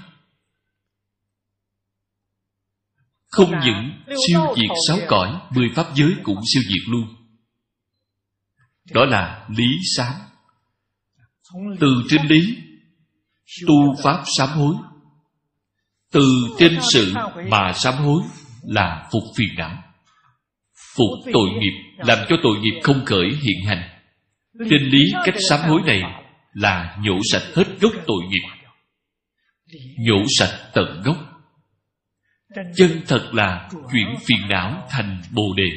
Không những siêu diệt sáu cõi, mười pháp giới cũng siêu diệt luôn. Đó là lý sám. Từ trên lý tu pháp sám hối. Từ trên sự mà sám hối là phục phiền não. Phục tội nghiệp làm cho tội nghiệp không khởi hiện hành. Trên lý cách sám hối này là nhổ sạch hết gốc tội nghiệp. Nhổ sạch tận gốc. Chân thật là chuyển phiền não thành bồ đề.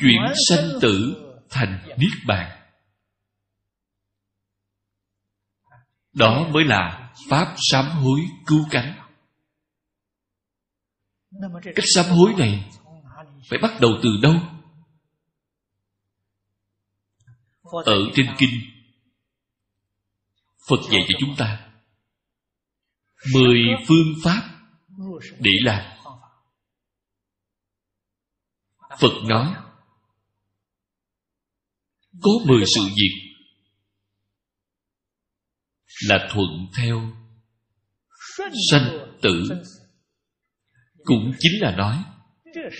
Chuyển sanh tử thành niết bàn. Đó mới là pháp sám hối cứu cánh. Cách sám hối này phải bắt đầu từ đâu? Ở trên kinh, phật dạy cho chúng ta mười phương pháp để làm. Phật nói, có mười sự việc là thuận theo sanh tử. Cũng chính là nói,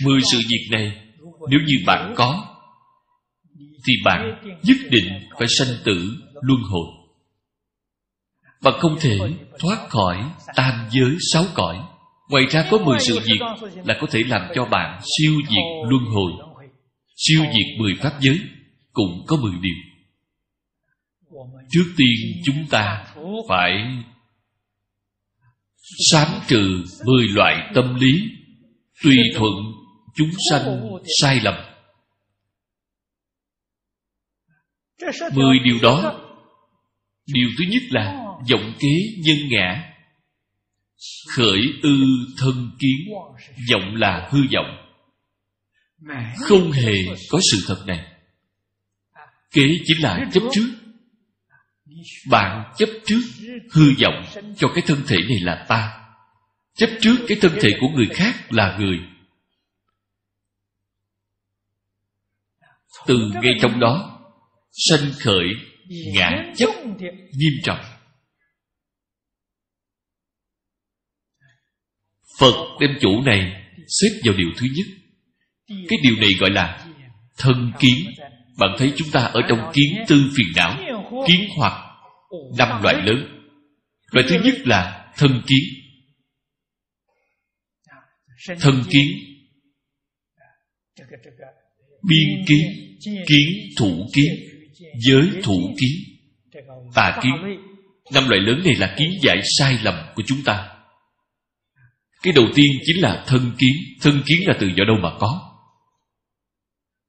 mười sự việc này, nếu như bạn có, thì bạn nhất định phải sanh tử luân hồi. Và không thể thoát khỏi tam giới sáu cõi. Ngoài ra có mười sự việc là có thể làm cho bạn siêu diệt luân hồi, siêu diệt mười pháp giới, cũng có mười điều trước tiên chúng ta phải sám trừ mười loại tâm lý tùy thuận chúng sanh sai lầm. Mười điều đó. Điều thứ nhất là vọng kế nhân ngã, khởi ư thân kiến vọng là hư vọng không hề có sự thật này. Kế chính là chấp trước bạn chấp trước hư vọng cho cái thân thể này là ta. Chấp trước cái thân thể của người khác là người. Từ ngay trong đó, sanh khởi ngã chấp nghiêm trọng. Phật đem chủ này xếp vào điều thứ nhất. Cái điều này gọi là thân kiến. Bạn thấy chúng ta ở trong kiến tư phiền não, kiến hoặc năm loại lớn. Loại thứ nhất là thân kiến thân kiến biên kiến kiến thủ kiến giới thủ kiến tà kiến năm loại lớn này là kiến giải sai lầm của chúng ta. Cái đầu tiên chính là thân kiến thân kiến là từ do đâu mà có.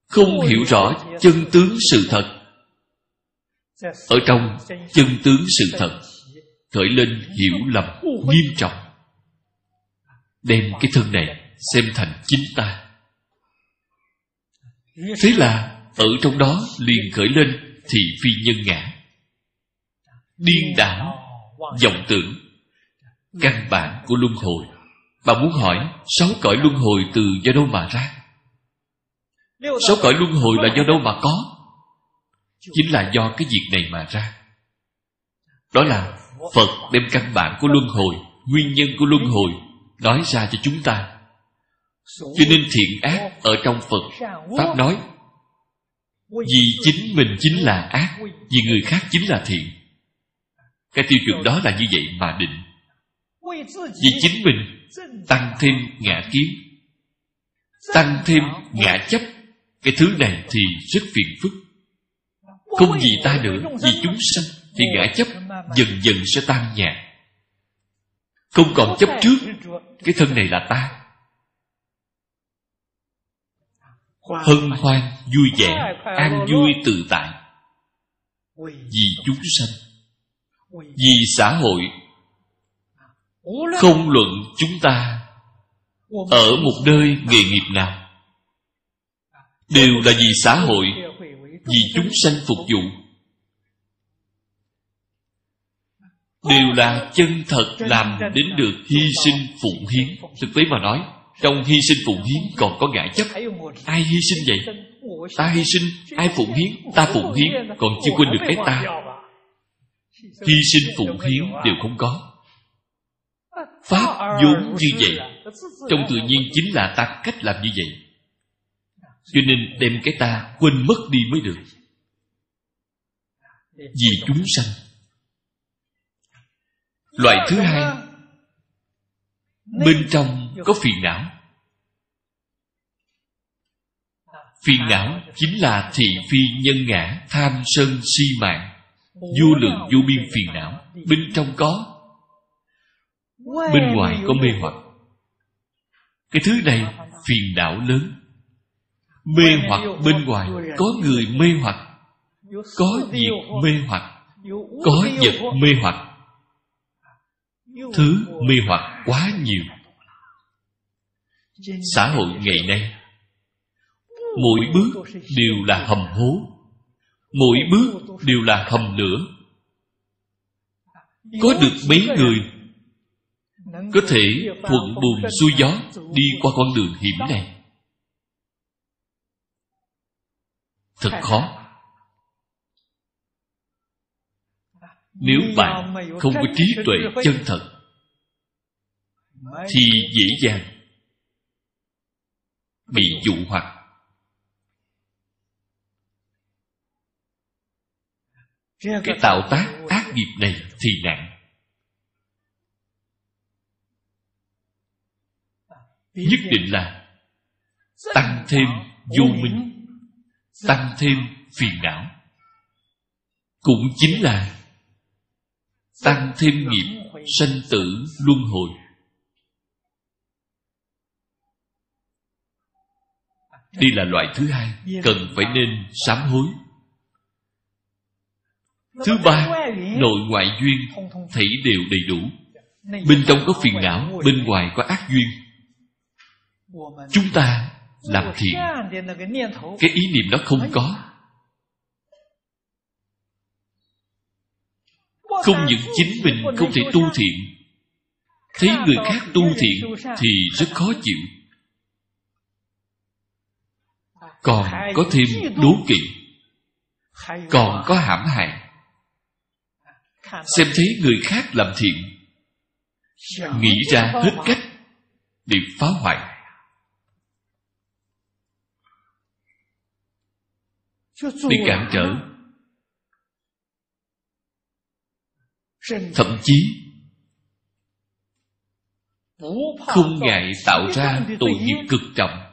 Không hiểu rõ chân tướng sự thật ở trong chân tướng sự thật, khởi lên hiểu lầm nghiêm trọng. Đem cái thân này xem thành chính ta. Thế là ở trong đó liền khởi lên thị phi nhân ngã. Điên đảo vọng tưởng, căn bản của luân hồi. Bạn muốn hỏi, sáu cõi luân hồi từ do đâu mà ra? Sáu cõi luân hồi là do đâu mà có? Chính là do cái việc này mà ra. Đó là phật đem căn bản của luân hồi, nguyên nhân của luân hồi nói ra cho chúng ta. Cho nên thiện ác ở trong phật, pháp nói, vì chính mình chính là ác, vì người khác chính là thiện. Cái tiêu chuẩn đó là như vậy mà định. Vì chính mình tăng thêm ngã kiến, tăng thêm ngã chấp. Cái thứ này thì rất phiền phức không vì ta nữa vì chúng sanh, thì ngã chấp, dần dần sẽ tan nhạt không còn chấp trước, cái thân này là ta. Hân hoan, vui vẻ, an vui tự tại. Vì chúng sanh, vì xã hội, không luận chúng ta ở một nơi nghề nghiệp nào. Đều là vì xã hội vì chúng sanh phục vụ. Đều là chân thật làm đến được hy sinh phụng hiến. thực tế mà nói trong hy sinh phụng hiến còn có ngại chấp. Ai hy sinh vậy? ta hy sinh ai phụng hiến? Ta phụng hiến còn chưa quên được cái ta. hy sinh phụng hiến đều không có. Pháp vốn như vậy. Trong tự nhiên chính là ta cách làm như vậy cho nên đem cái ta quên mất đi mới được. Vì chúng sanh. Loại thứ hai, bên trong có phiền não. Phiền não chính là thị phi nhân ngã, tham sân si mạng, vô lượng vô biên phiền não. Bên trong có, bên ngoài có mê hoặc. Cái thứ này phiền não lớn mê hoặc bên ngoài, có người mê hoặc, có việc mê hoặc, có vật mê hoặc. Thứ mê hoặc quá nhiều. Xã hội ngày nay, mỗi bước đều là hầm hố, mỗi bước đều là hầm lửa. Có được mấy người, có thể thuận buồm xuôi gió đi qua con đường hiểm này. Thật khó. Nếu bạn không có trí tuệ chân thật thì dễ dàng bị dụ hoặc. Cái tạo tác ác nghiệp này thì nặng. Nhất định là tăng thêm vô minh tăng thêm phiền não. Cũng chính là tăng thêm nghiệp sanh tử luân hồi. Đây là loại thứ hai cần phải nên sám hối. Thứ ba, nội ngoại duyên thảy đều đầy đủ. Bên trong có phiền não, bên ngoài có ác duyên. Chúng ta làm thiện cái ý niệm đó không có. Không những chính mình không thể tu thiện thấy người khác tu thiện thì rất khó chịu. Còn có thêm đố kỵ. Còn có hãm hại. Xem thấy người khác làm thiện nghĩ ra hết cách để phá hoại để cản trở. Thậm chí không ngại tạo ra tội nghiệp cực trọng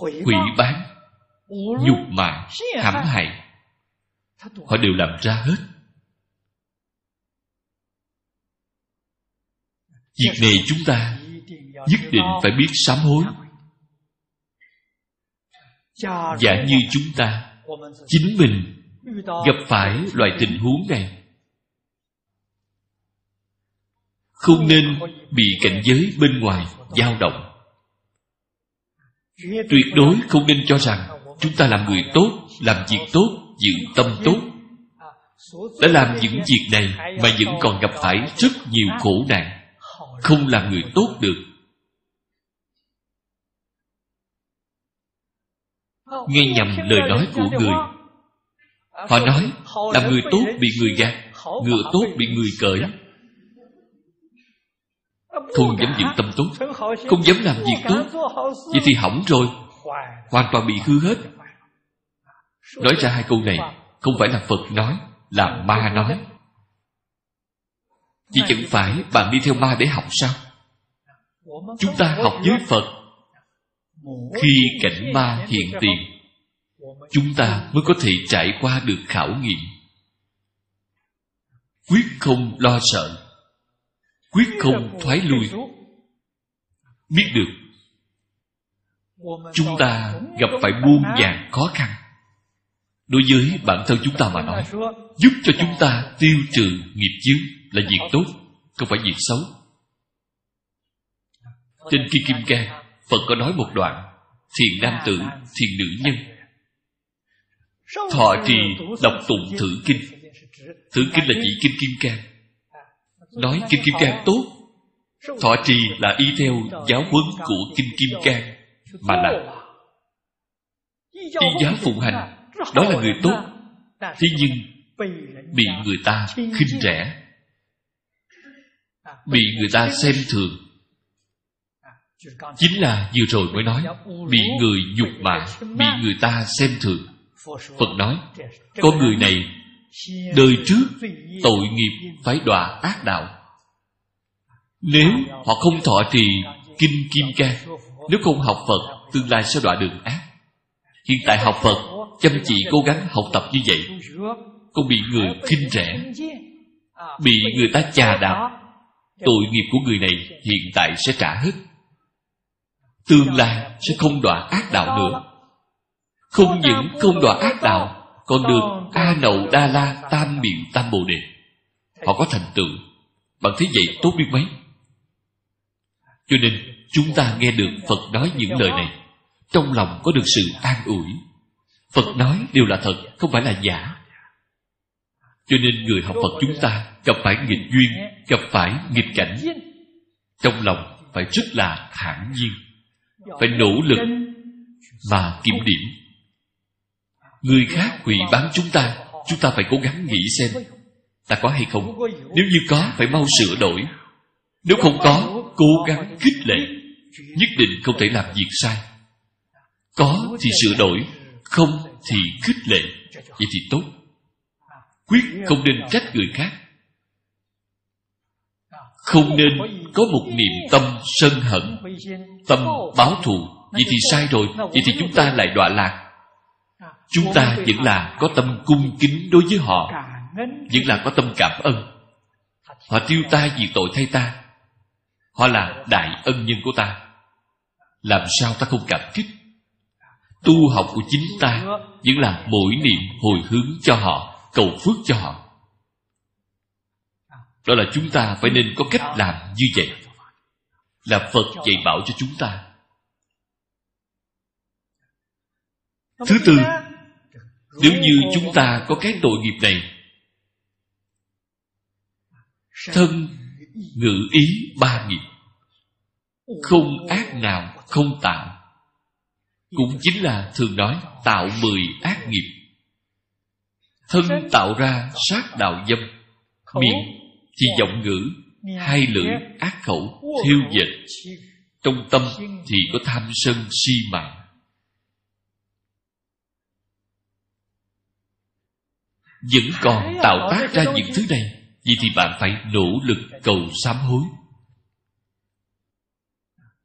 hủy bán nhục mạ hãm hại. Họ đều làm ra hết. Việc này chúng ta nhất định phải biết sám hối giả như chúng ta chính mình gặp phải loại tình huống này. Không nên bị cảnh giới bên ngoài dao động. Tuyệt đối không nên cho rằng chúng ta làm người tốt làm việc tốt giữ tâm tốt. Đã làm những việc này mà vẫn còn gặp phải rất nhiều khổ nạn. Không làm người tốt được nghe nhầm lời nói của người. Họ nói làm người tốt bị người gạt ngựa tốt bị người cởi không dám giữ tâm tốt, không dám làm việc tốt. Vậy thì hỏng rồi, hoàn toàn bị hư hết. Nói ra hai câu này, không phải là phật nói, là ma nói. Chỉ chẳng phải bạn đi theo ma để học sao? Chúng ta học với phật khi cảnh ma hiện tiền, chúng ta mới có thể trải qua được khảo nghiệm. Quyết không lo sợ, quyết không thoái lui. Biết được, chúng ta gặp phải muôn vàng khó khăn. Đối với bản thân chúng ta mà nói, giúp cho chúng ta tiêu trừ nghiệp chướng là việc tốt, không phải việc xấu. Trên kia kim cang phật có nói một đoạn thiền nam tử thiền nữ nhân. Thọ trì đọc tụng thử kinh. Thử kinh là chỉ kinh kim cang. Nói kinh kim cang tốt. Thọ trì là y theo giáo huấn của kinh kim cang, mà là y giáo phụng hành. Đó là người tốt. Thế nhưng bị người ta khinh rẻ, bị người ta xem thường chính là vừa rồi mới nói, bị người nhục mạ, bị người ta xem thường. Phật nói, con người này đời trước tội nghiệp phải đọa ác đạo. Nếu họ không thọ trì kinh kim cang, nếu không học phật, tương lai sẽ đọa đường ác. Hiện tại học phật, chăm chỉ cố gắng học tập như vậy con bị người khinh rẻ, bị người ta chà đạp, tội nghiệp của người này hiện tại sẽ trả hết tương lai sẽ không đọa ác đạo nữa. Không những không đọa ác đạo còn được a nậu đa la tam miệng tam bồ đề, họ có thành tựu bằng thế vậy tốt biết mấy. Cho nên chúng ta nghe được phật nói những lời này, trong lòng có được sự an ủi. Phật nói đều là thật, không phải là giả. Cho nên người học phật chúng ta gặp phải nghịch duyên, gặp phải nghịch cảnh, trong lòng phải rất là thản nhiên phải nỗ lực mà kiểm điểm. Người khác hủy bán chúng ta chúng ta phải cố gắng nghĩ xem ta có hay không. Nếu như có, phải mau sửa đổi. Nếu không có, cố gắng khích lệ, nhất định không thể làm việc sai. Có thì sửa đổi, không thì khích lệ. Vậy thì tốt. Quyết không nên trách người khác không nên có một niệm tâm sân hận. Tâm báo thù. Vậy thì sai rồi. Vậy thì chúng ta lại đọa lạc. Chúng ta vẫn là có tâm cung kính đối với họ. Vẫn là có tâm cảm ơn. Họ tiêu ta vì tội thay ta. Họ là đại ân nhân của ta. Làm sao ta không cảm kích? Tu học của chính ta vẫn là mỗi niệm hồi hướng cho họ, cầu phước cho họ đó là chúng ta phải nên có cách làm như vậy. Là phật dạy bảo cho chúng ta. Thứ tư, nếu như chúng ta có cái tội nghiệp này, thân, ngữ ý ba nghiệp, không ác nào không tạo, cũng chính là thường nói tạo mười ác nghiệp. Thân tạo ra sát đạo dâm, miệng thì giọng ngữ hai lưỡi ác khẩu thiêu dệt. Trong tâm thì có tham sân si mạng. Vẫn còn tạo tác ra những thứ này vì thì bạn phải nỗ lực cầu sám hối.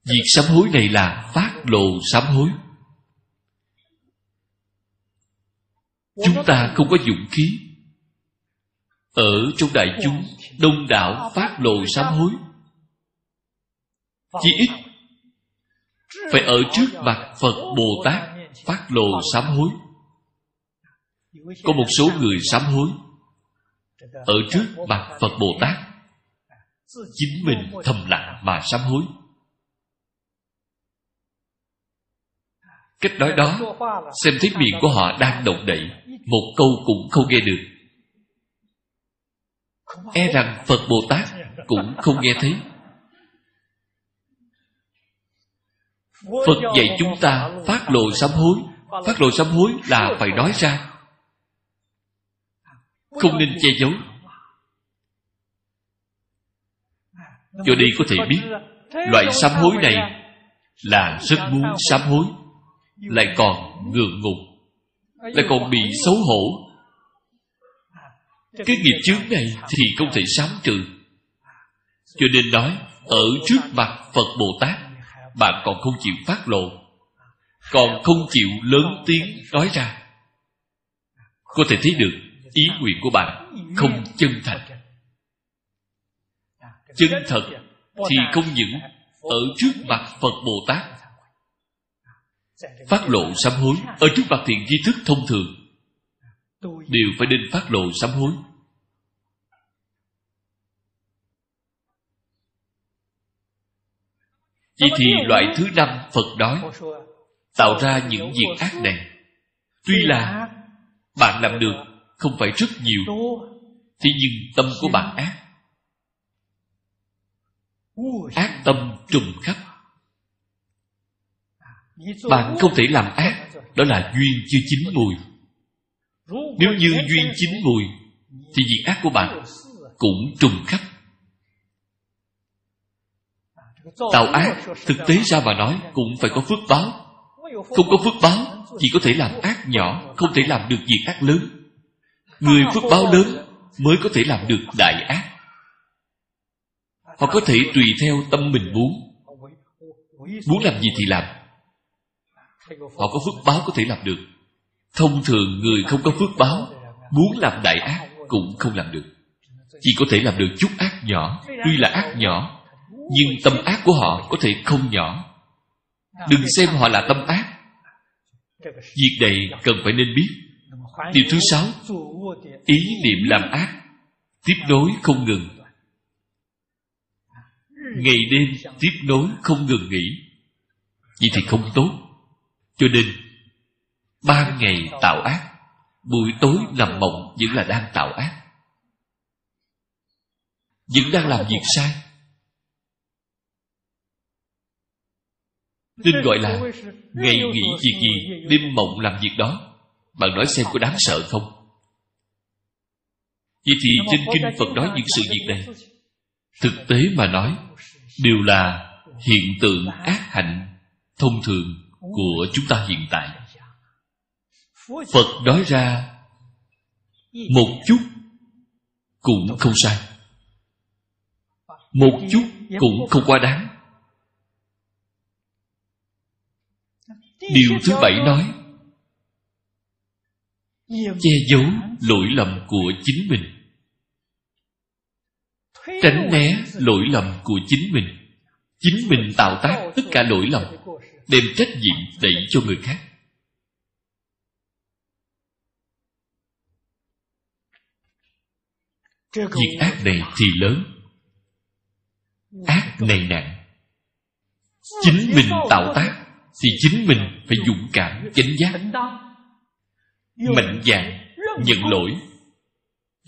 Việc sám hối này là phát lộ sám hối. Chúng ta không có dụng khí. Ở trong đại chúng đông đảo phát lộ sám hối. Chỉ ít phải ở trước mặt phật bồ tát phát lộ sám hối. Có một số người sám hối ở trước mặt phật bồ tát. Chính mình thầm lặng mà sám hối. Cách nói đó, xem thấy miệng của họ đang động đậy. Một câu cũng không nghe được e rằng phật bồ tát cũng không nghe thấy. Phật dạy chúng ta phát lộ sám hối. Phát lộ sám hối là phải nói ra. Không nên che giấu. Cho đi có thể biết, loại sám hối này là rất muốn sám hối, lại còn ngượng ngùng, lại còn bị xấu hổ cái nghiệp chướng này thì không thể sám trừ. Cho nên nói, ở trước mặt phật bồ tát bạn còn không chịu phát lộ, còn không chịu lớn tiếng nói ra. Có thể thấy được, ý nguyện của bạn không chân thành. Chân thật thì không những ở trước mặt phật bồ tát phát lộ sám hối ở trước mặt thiện tri thức thông thường đều phải nên phát lộ sám hối. Vì thì loại thứ năm Phật nói, Tạo ra những việc ác này. Tuy là bạn làm được Không phải rất nhiều, Thế nhưng tâm của bạn ác. Ác tâm trùng khắp. Bạn không thể làm ác, Đó là duyên chưa chín mùi. Nếu như duyên chín mùi Thì việc ác của bạn Cũng trùng khắp. Tạo ác Thực tế ra mà nói Cũng phải có phước báo. Không có phước báo Chỉ có thể làm ác nhỏ Không thể làm được việc ác lớn. Người phước báo lớn Mới có thể làm được đại ác. Họ có thể tùy theo tâm mình muốn. Muốn làm gì thì làm. Họ có phước báo có thể làm được Thông thường người không có phước báo, Muốn làm đại ác Cũng không làm được. Chỉ có thể làm được chút ác nhỏ, Tuy là ác nhỏ, nhưng tâm ác của họ có thể không nhỏ. Đừng xem họ là tâm ác. Việc này cần phải nên biết. Điều thứ sáu, ý niệm làm ác, tiếp nối không ngừng. Ngày đêm tiếp nối không ngừng nghỉ. Vậy thì không tốt. Cho nên ban ngày tạo ác, buổi tối nằm mộng vẫn là đang tạo ác. Vẫn đang làm việc sai. Nên gọi là ngày nghỉ việc gì, đêm mộng làm việc đó. Bạn nói xem có đáng sợ không? Vậy thì trên kinh phật nói những sự việc này. Thực tế mà nói, đều là hiện tượng ác hạnh thông thường của chúng ta hiện tại phật nói ra một chút cũng không sai. Một chút cũng không quá đáng. Điều thứ bảy nói, Che giấu lỗi lầm của chính mình. Tránh né lỗi lầm của chính mình. Chính mình tạo tác tất cả lỗi lầm, Đem trách nhiệm đẩy cho người khác. Việc ác này thì lớn. Ác này nặng. Chính mình tạo tác thì chính mình phải dũng cảm chánh giác. Mạnh dạn nhận lỗi.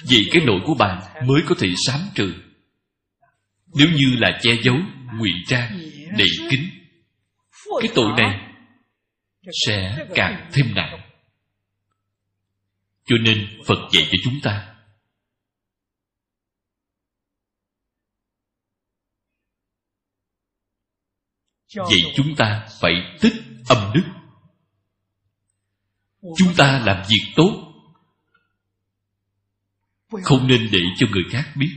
Vì cái lỗi của bạn mới có thể sám trừ. Nếu như là che giấu ngụy trang đậy kín cái tội này sẽ càng thêm nặng. Cho nên phật dạy cho chúng ta vậy chúng ta phải tích âm đức. Chúng ta làm việc tốt. Không nên để cho người khác biết.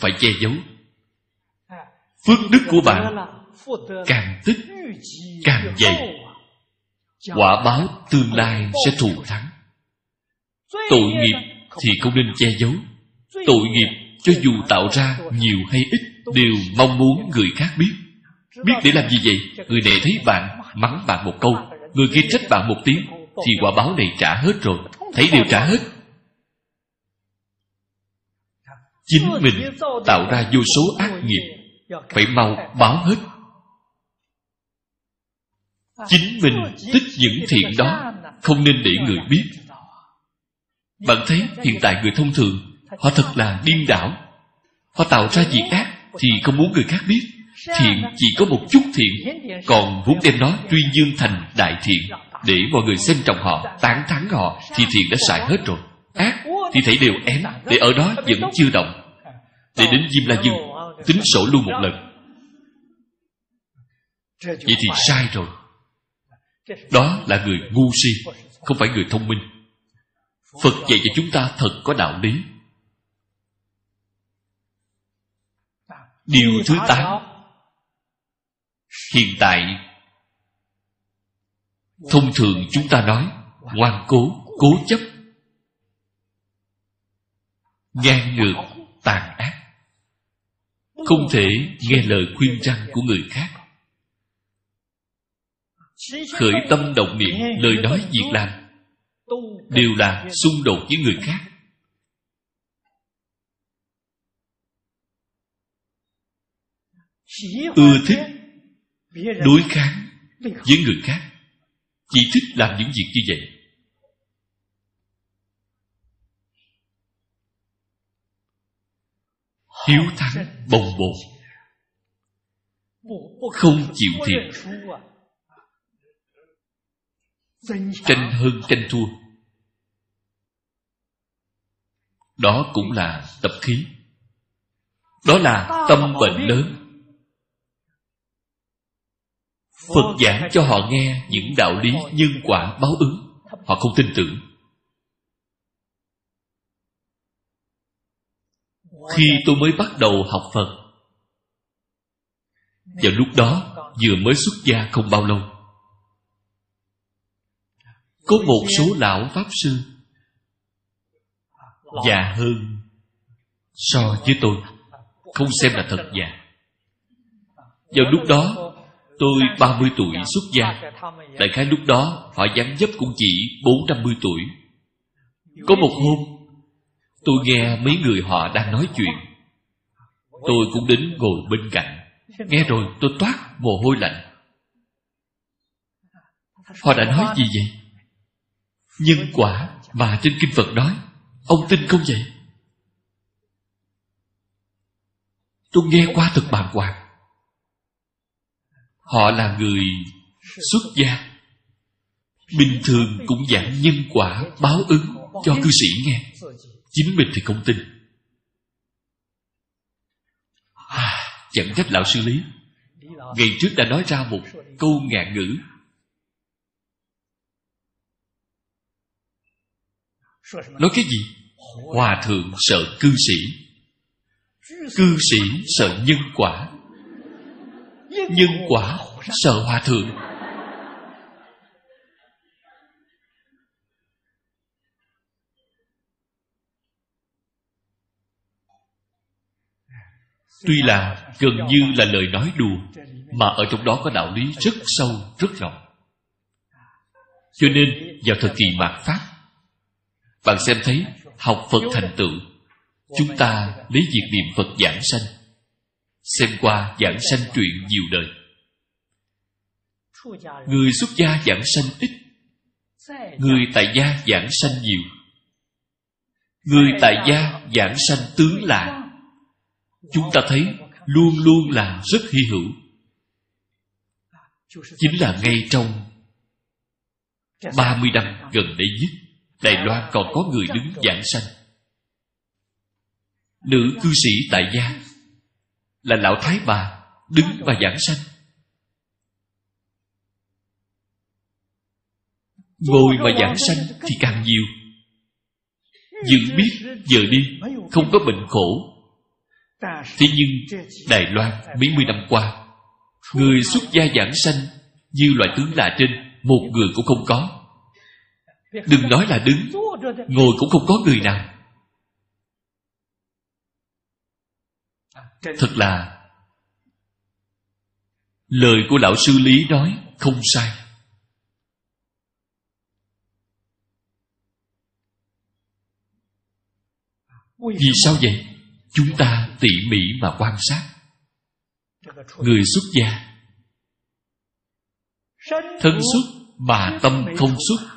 Phải che giấu. Phước đức của bạn càng tích càng dày. quả báo tương lai sẽ thù thắng. Tội nghiệp thì không nên che giấu. Tội nghiệp cho dù tạo ra nhiều hay ít đều mong muốn người khác biết Biết để làm gì vậy? Người này thấy bạn, Mắng bạn một câu. Người kia trách bạn một tiếng, Thì quả báo này trả hết rồi. Thấy đều trả hết. Chính mình tạo ra vô số ác nghiệp. Phải mau báo hết. Chính mình tích những thiện đó, Không nên để người biết. Bạn thấy hiện tại người thông thường, Họ thật là điên đảo. Họ tạo ra việc ác Thì không muốn người khác biết. Thiện chỉ có một chút thiện, Còn muốn đem nó tuyên dương thành đại thiện, Để mọi người xem trọng họ, Tán thán họ, Thì thiện đã xài hết rồi. Ác thì thấy đều ém, Để ở đó vẫn chưa động. Để đến Diêm La Dương, Tính sổ luôn một lần. Vậy thì sai rồi. Đó là người ngu si, Không phải người thông minh. Phật dạy cho chúng ta thật có đạo lý. Điều thứ tám hiện tại, thông thường chúng ta nói, ngoan cố cố chấp. Ngang ngược, tàn ác. Không thể nghe lời khuyên răn của người khác. Khởi tâm động niệm, lời nói việc làm, đều là xung đột với người khác. Ưa thích đối kháng với người khác. Chỉ thích làm những việc như vậy. Hiếu thắng bồng bột. Không chịu thiệt. Tranh hơn tranh thua. Đó cũng là tập khí. Đó là tâm bệnh lớn phật giảng cho họ nghe những đạo lý nhân quả báo ứng. Họ không tin tưởng. Khi tôi mới bắt đầu học phật, vào lúc đó vừa mới xuất gia không bao lâu, có một số lão pháp sư già hơn so với tôi, không xem là thật già. Vào lúc đó tôi 30 tuổi xuất gia. Đại khái lúc đó, họ dáng dấp cũng chỉ bốn năm mươi tuổi. Có một hôm, tôi nghe mấy người họ đang nói chuyện. Tôi cũng đến ngồi bên cạnh. Nghe rồi, tôi toát mồ hôi lạnh. Họ đã nói gì vậy? Nhân quả mà trên kinh phật nói, ông tin không vậy? Tôi nghe qua thật bàng hoàng họ là người xuất gia. Bình thường cũng giảng nhân quả báo ứng cho cư sĩ nghe. Chính mình thì không tin. À, chẳng trách lão sư lý. Ngày trước đã nói ra một câu ngạn ngữ. Nói cái gì? Hòa thượng sợ cư sĩ. Cư sĩ sợ nhân quả nhân quả sợ hòa thượng. Tuy là gần như là lời nói đùa, mà ở trong đó có đạo lý rất sâu, rất rộng. Cho nên, vào thời kỳ mạt pháp, bạn xem thấy học phật thành tựu, chúng ta lấy việc niệm phật giảng sanh xem qua giảng sanh truyện nhiều đời. Người xuất gia giảng sanh ít, người tại gia giảng sanh nhiều. Người tại gia giảng sanh tướng lạ chúng ta thấy luôn luôn là rất hy hữu. Chính là ngay trong 30 năm gần đây nhất, Đài Loan còn có người đứng giảng sanh. Nữ cư sĩ tại gia là lão thái bà Đứng và giảng sanh. Ngồi mà giảng sanh thì càng nhiều. Dự biết giờ đi Không có bệnh khổ. Thế nhưng Đài Loan mấy mươi năm qua Người xuất gia giảng sanh Như loại tướng lạ trên Một người cũng không có. Đừng nói là đứng Ngồi cũng không có người nào Thật là, Lời của lão sư Lý nói không sai. Vì sao vậy? Chúng ta tỉ mỉ mà quan sát. Người xuất gia, Thân xuất mà tâm không xuất,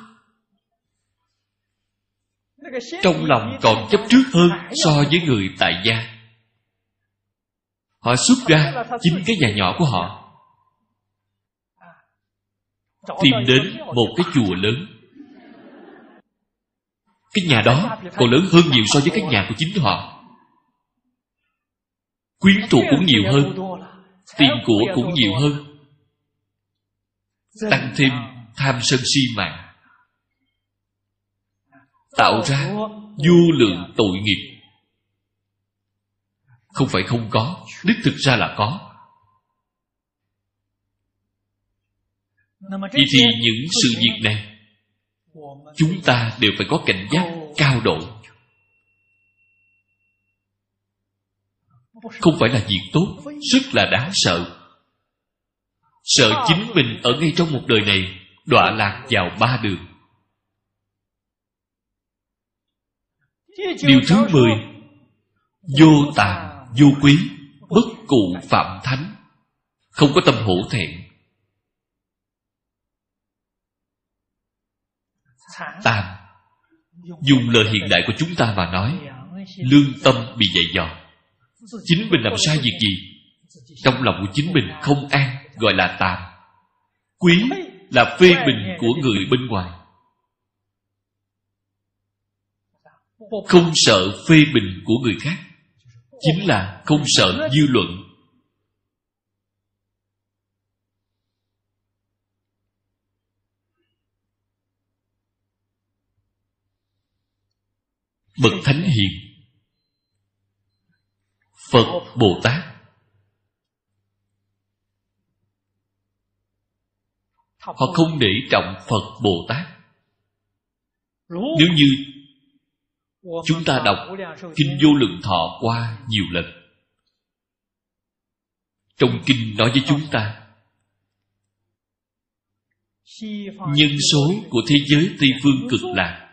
trong lòng còn chấp trước hơn so với người tại gia họ xuất ra chính cái nhà nhỏ của họ. Tìm đến một cái chùa lớn. Cái nhà đó còn lớn hơn nhiều so với cái nhà của chính họ. Quyến thuộc cũng nhiều hơn. tiền của cũng nhiều hơn. Tăng thêm tham sân si mạng. Tạo ra vô lượng tội nghiệp không phải không có đích thực ra là có. Vậy thì những sự việc này chúng ta đều phải có cảnh giác cao độ. Không phải là việc tốt rất là đáng sợ. Sợ chính mình ở ngay trong một đời này đọa lạc vào ba đường. Điều thứ mười vô tàm vô quý, bất cụ phạm thánh, không có tâm hổ thẹn. Tàm dùng lời hiện đại của chúng ta mà nói, lương tâm bị dày dò. Chính mình làm sai việc gì? Trong lòng của chính mình không an, gọi là tàm quý là phê bình của người bên ngoài. Không sợ phê bình của người khác chính là không sợ dư luận. Bậc thánh hiền, phật bồ tát. Họ không để trọng phật bồ tát. Nếu như chúng ta đọc kinh vô lượng thọ qua nhiều lần. Trong kinh nói với chúng ta, nhân số của thế giới tây phương cực lạc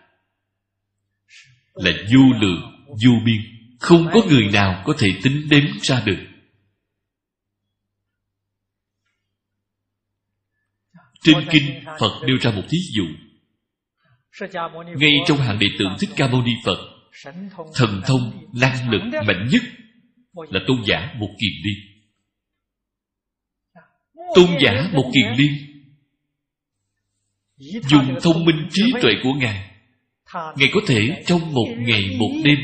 là vô lượng, vô biên, không có người nào có thể tính đếm ra được. Trên kinh phật nêu ra một thí dụ ngay trong hàng đệ tử thích ca mâu ni phật thần thông năng lực mạnh nhất là tôn giả một kiền liên. Tôn giả một kiền liên. Dùng thông minh trí tuệ của ngài ngài có thể trong một ngày một đêm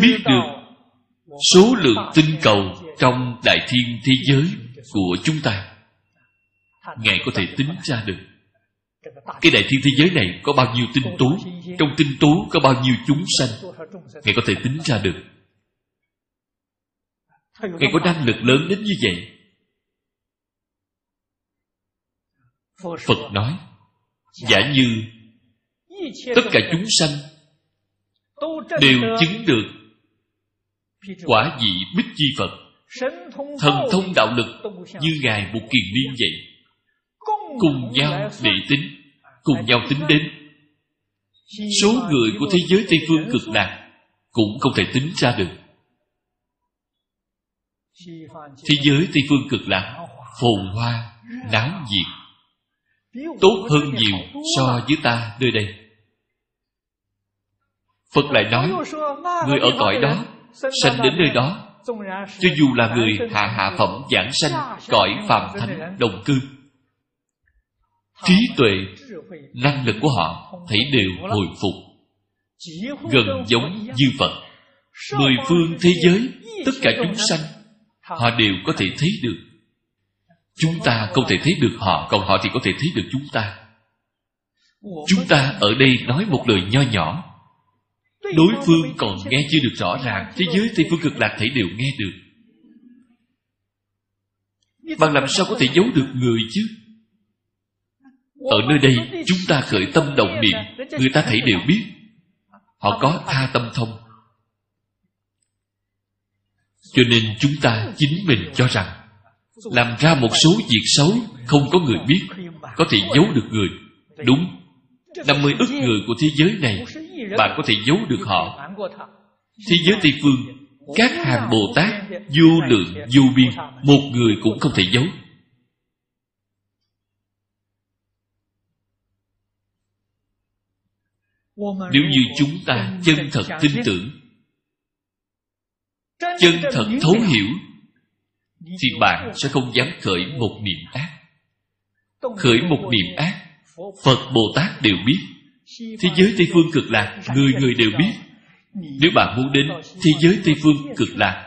biết được số lượng tinh cầu trong đại thiên thế giới của chúng ta ngài có thể tính ra được. Cái đại thiên thế giới này có bao nhiêu tinh tú, trong tinh tú có bao nhiêu chúng sanh, ngài có thể tính ra được. Ngài có năng lực lớn đến như vậy? Phật nói, giả như tất cả chúng sanh đều chứng được quả vị bích chi phật, thần thông đạo lực như ngài một kiền liên vậy cùng nhau để tính cùng nhau tính đến. Số người của thế giới tây phương cực lạc cũng không thể tính ra được. Thế giới tây phương cực lạc phồn hoa, náo nhiệt, tốt hơn nhiều so với ta nơi đây. Phật lại nói, người ở cõi đó, sanh đến nơi đó. Cho dù là người hạ hạ phẩm giảng sanh, cõi phàm thánh đồng cư trí tuệ, năng lực của họ thấy đều hồi phục, gần giống như phật. Mười phương thế giới, tất cả chúng sanh, họ đều có thể thấy được. Chúng ta không thể thấy được họ, còn họ thì có thể thấy được chúng ta. Chúng ta ở đây nói một lời nho nhỏ. Đối phương còn nghe chưa được rõ ràng, thế giới tây phương cực lạc thể đều nghe được. Bằng làm sao có thể giấu được người chứ? Ở nơi đây chúng ta khởi tâm động niệm. Người ta thấy đều biết. Họ có tha tâm thông. Cho nên chúng ta chính mình cho rằng làm ra một số việc xấu không có người biết có thể giấu được người. Đúng. 50 ức người của thế giới này bạn có thể giấu được họ. Thế giới tây phương các hàng bồ tát vô lượng vô biên một người cũng không thể giấu nếu như chúng ta chân thật tin tưởng chân thật thấu hiểu thì bạn sẽ không dám khởi một niệm ác. Khởi một niệm ác phật bồ tát đều biết. Thế giới tây phương cực lạc người người đều biết. Nếu bạn muốn đến thế giới tây phương cực lạc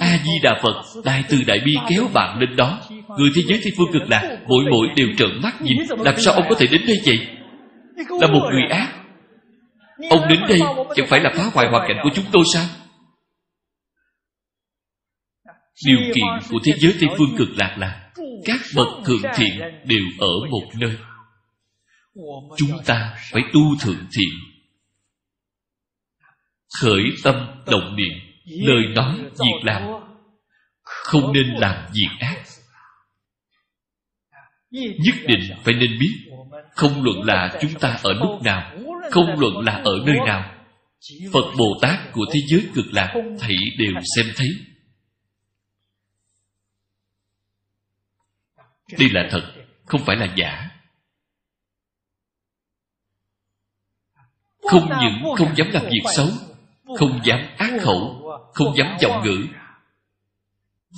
a di đà phật đại từ đại bi kéo bạn lên đó. người thế giới tây phương cực lạc mỗi mỗi đều trợn mắt nhìn làm sao ông có thể đến đây vậy? Là một người ác ông đến đây chẳng phải là phá hoại hoàn cảnh của chúng tôi sao? Điều kiện của thế giới tây phương cực lạc là các bậc thượng thiện đều ở một nơi. Chúng ta phải tu thượng thiện. Khởi tâm động niệm lời nói việc làm. không nên làm việc ác. nhất định phải nên biết không luận là chúng ta ở lúc nào không luận là ở nơi nào, phật bồ tát của thế giới cực lạc thảy đều xem thấy. Đây là thật, không phải là giả. Không những không dám làm việc xấu, không dám ác khẩu, không dám giọng ngữ.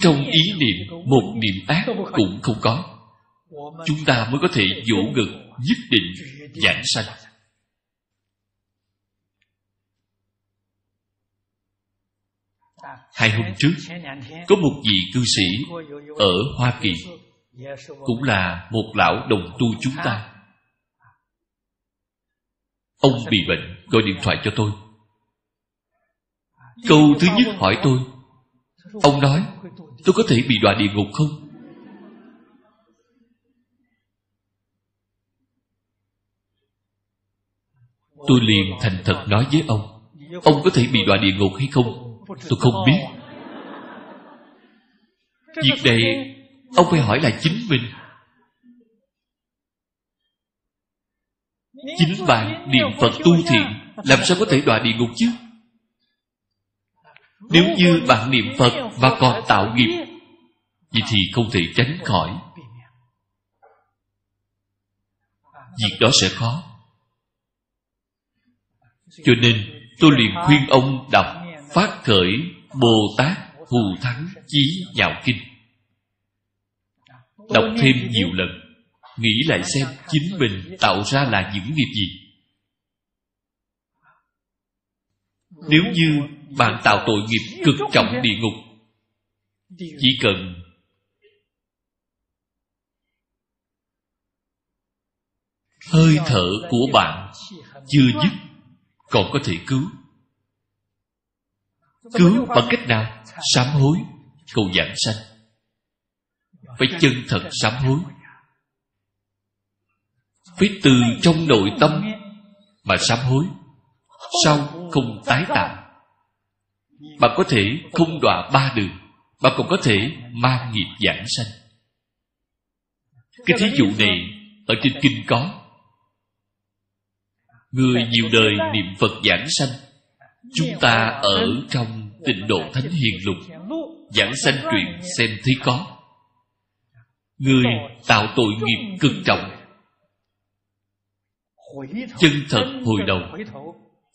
Trong ý niệm, một niệm ác cũng không có. Chúng ta mới có thể vỗ ngực, nhất định giảng sanh. Hai hôm trước, có một vị cư sĩ ở hoa kỳ, cũng là một lão đồng tu chúng ta. Ông bị bệnh, gọi điện thoại cho tôi. Câu thứ nhất hỏi tôi, ông nói, tôi có thể bị đọa địa ngục không? Tôi liền thành thật nói với ông ông có thể bị đọa địa ngục hay không? Tôi không biết. Việc này ông phải hỏi là chính mình. Chính bạn niệm phật tu thiện làm sao có thể đọa địa ngục chứ? Nếu như bạn niệm phật và còn tạo nghiệp vậy thì không thể tránh khỏi. việc đó sẽ khó. Cho nên tôi liền khuyên ông đọc phát khởi bồ tát thù thắng chí nhạo kinh. Đọc thêm nhiều lần, nghĩ lại xem chính mình tạo ra là những nghiệp gì. Nếu như bạn tạo tội nghiệp cực trọng địa ngục, chỉ cần hơi thở của bạn chưa dứt, còn có thể cứu cứu bằng cách nào? Sám hối cầu giảng sanh. Phải chân thật sám hối. Phải từ trong nội tâm mà sám hối. Sau không tái tạo bạn có thể không đọa ba đường bạn còn có thể mang nghiệp giảng sanh. Cái thí dụ này ở trên kinh có. Người nhiều đời niệm phật giảng sanh chúng ta ở trong tịnh độ thánh hiền lục, giảng sanh truyện xem thấy có. Người tạo tội nghiệp cực trọng. Chân thật hồi đầu,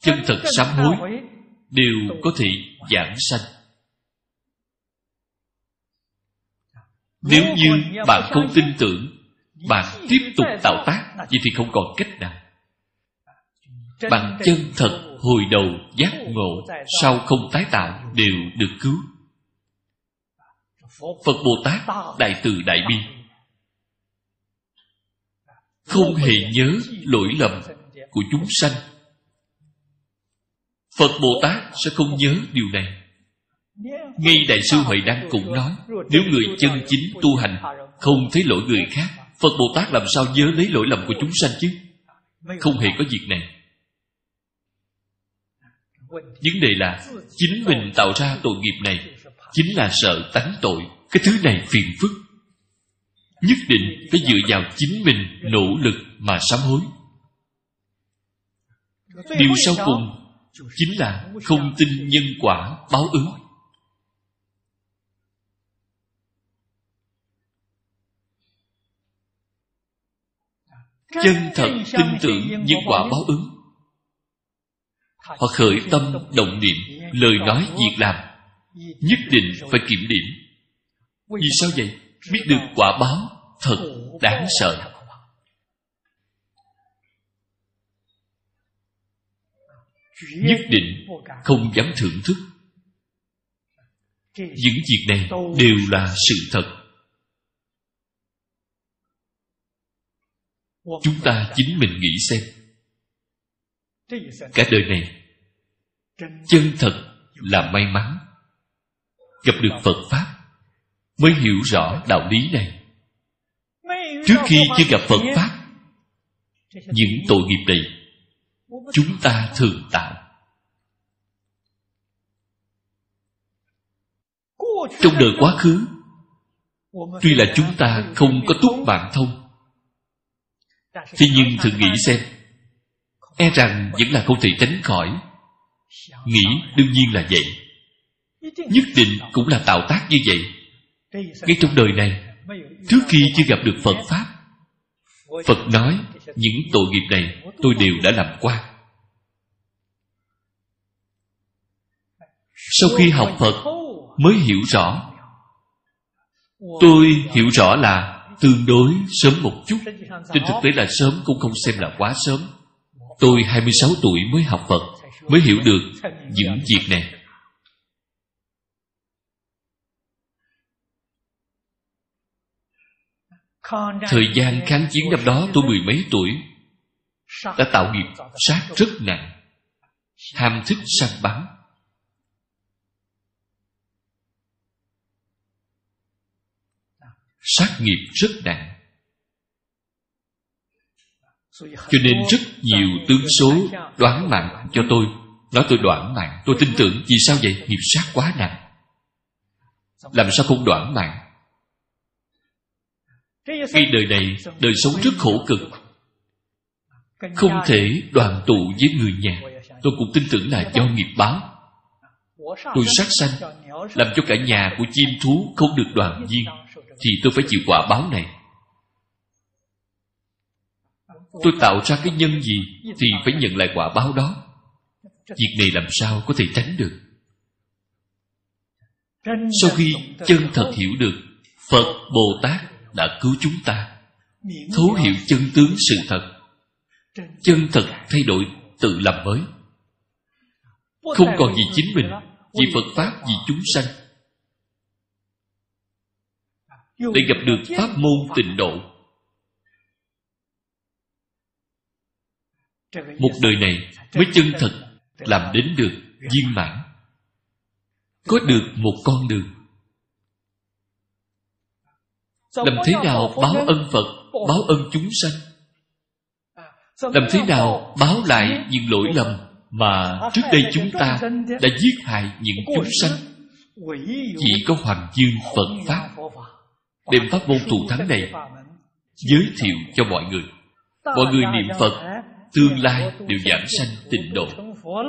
chân thật sám hối, đều có thể giảng sanh. Nếu như bạn không tin tưởng, bạn tiếp tục tạo tác, vậy thì không còn cách nào. Bằng chân thật hồi đầu giác ngộ sau không tái tạo đều được cứu. Phật bồ tát đại từ đại bi. Không hề nhớ lỗi lầm của chúng sanh. Phật bồ tát sẽ không nhớ điều này. Ngay đại sư huệ đăng cũng nói nếu người chân chính tu hành không thấy lỗi người khác phật bồ tát làm sao nhớ lấy lỗi lầm của chúng sanh chứ? Không hề có việc này vấn đề là chính mình tạo ra tội nghiệp này chính là sợ tánh tội. Cái thứ này phiền phức. Nhất định phải dựa vào chính mình nỗ lực mà sám hối. Điều sau cùng chính là không tin nhân quả báo ứng. Chân thật tin tưởng nhân quả báo ứng họ khởi tâm động niệm, lời nói việc làm. Nhất định phải kiểm điểm. Vì sao vậy? Biết được quả báo thật đáng sợ. Nhất định không dám thưởng thức. Những việc này đều là sự thật. Chúng ta chính mình nghĩ xem cả đời này, chân thật là may mắn. Gặp được phật pháp mới hiểu rõ đạo lý này. Trước khi chưa gặp phật pháp, những tội nghiệp này chúng ta thường tạo. Trong đời quá khứ, tuy là chúng ta không có túc bản thông, thế nhưng thử nghĩ xem e rằng vẫn là không thể tránh khỏi. Nghĩ đương nhiên là vậy. Nhất định cũng là tạo tác như vậy. Ngay trong đời này, trước khi chưa gặp được phật pháp, phật nói những tội nghiệp này tôi đều đã làm qua. Sau khi học phật, mới hiểu rõ. Tôi hiểu rõ là tương đối sớm một chút, trên thực tế là sớm cũng không xem là quá sớm tôi 26 tuổi mới học phật, mới hiểu được những việc này. Thời gian kháng chiến năm đó tôi mười mấy tuổi, đã tạo nghiệp sát rất nặng, ham thức săn bắn. Sát nghiệp rất nặng cho nên rất nhiều tướng số đoán mạng cho tôi. Nói tôi đoán mạng, tôi tin tưởng vì sao vậy? Nghiệp sát quá nặng. Làm sao không đoán mạng? Ngay đời này, đời sống rất khổ cực. Không thể đoàn tụ với người nhà. Tôi cũng tin tưởng là do nghiệp báo. Tôi sát sanh, làm cho cả nhà của chim thú không được đoàn viên, thì tôi phải chịu quả báo này tôi tạo ra cái nhân gì thì phải nhận lại quả báo đó. Việc này làm sao có thể tránh được? Sau khi chân thật hiểu được, phật bồ tát đã cứu chúng ta, thấu hiểu chân tướng sự thật. Chân thật thay đổi tự làm mới. Không còn vì chính mình, vì phật pháp, vì chúng sanh. Để gặp được pháp môn tịnh độ một đời này mới chân thật, làm đến được viên mãn. Có được một con đường. Làm thế nào báo ân phật, báo ân chúng sanh? Làm thế nào báo lại những lỗi lầm mà trước đây chúng ta đã giết hại những chúng sanh? Chỉ có hoàng dương phật pháp đem pháp môn thù thắng này giới thiệu cho mọi người. Mọi người niệm phật tương lai đều giảm sanh tịnh độ.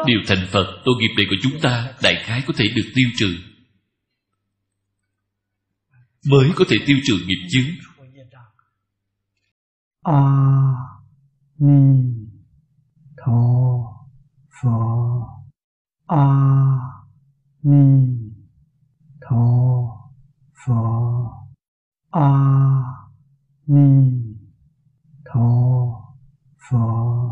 Đều thành phật tội nghiệp này của chúng ta, đại khái có thể được tiêu trừ. Mới có thể tiêu trừ nghiệp chứng a ni tho pho a ni tho pho a ni tho pho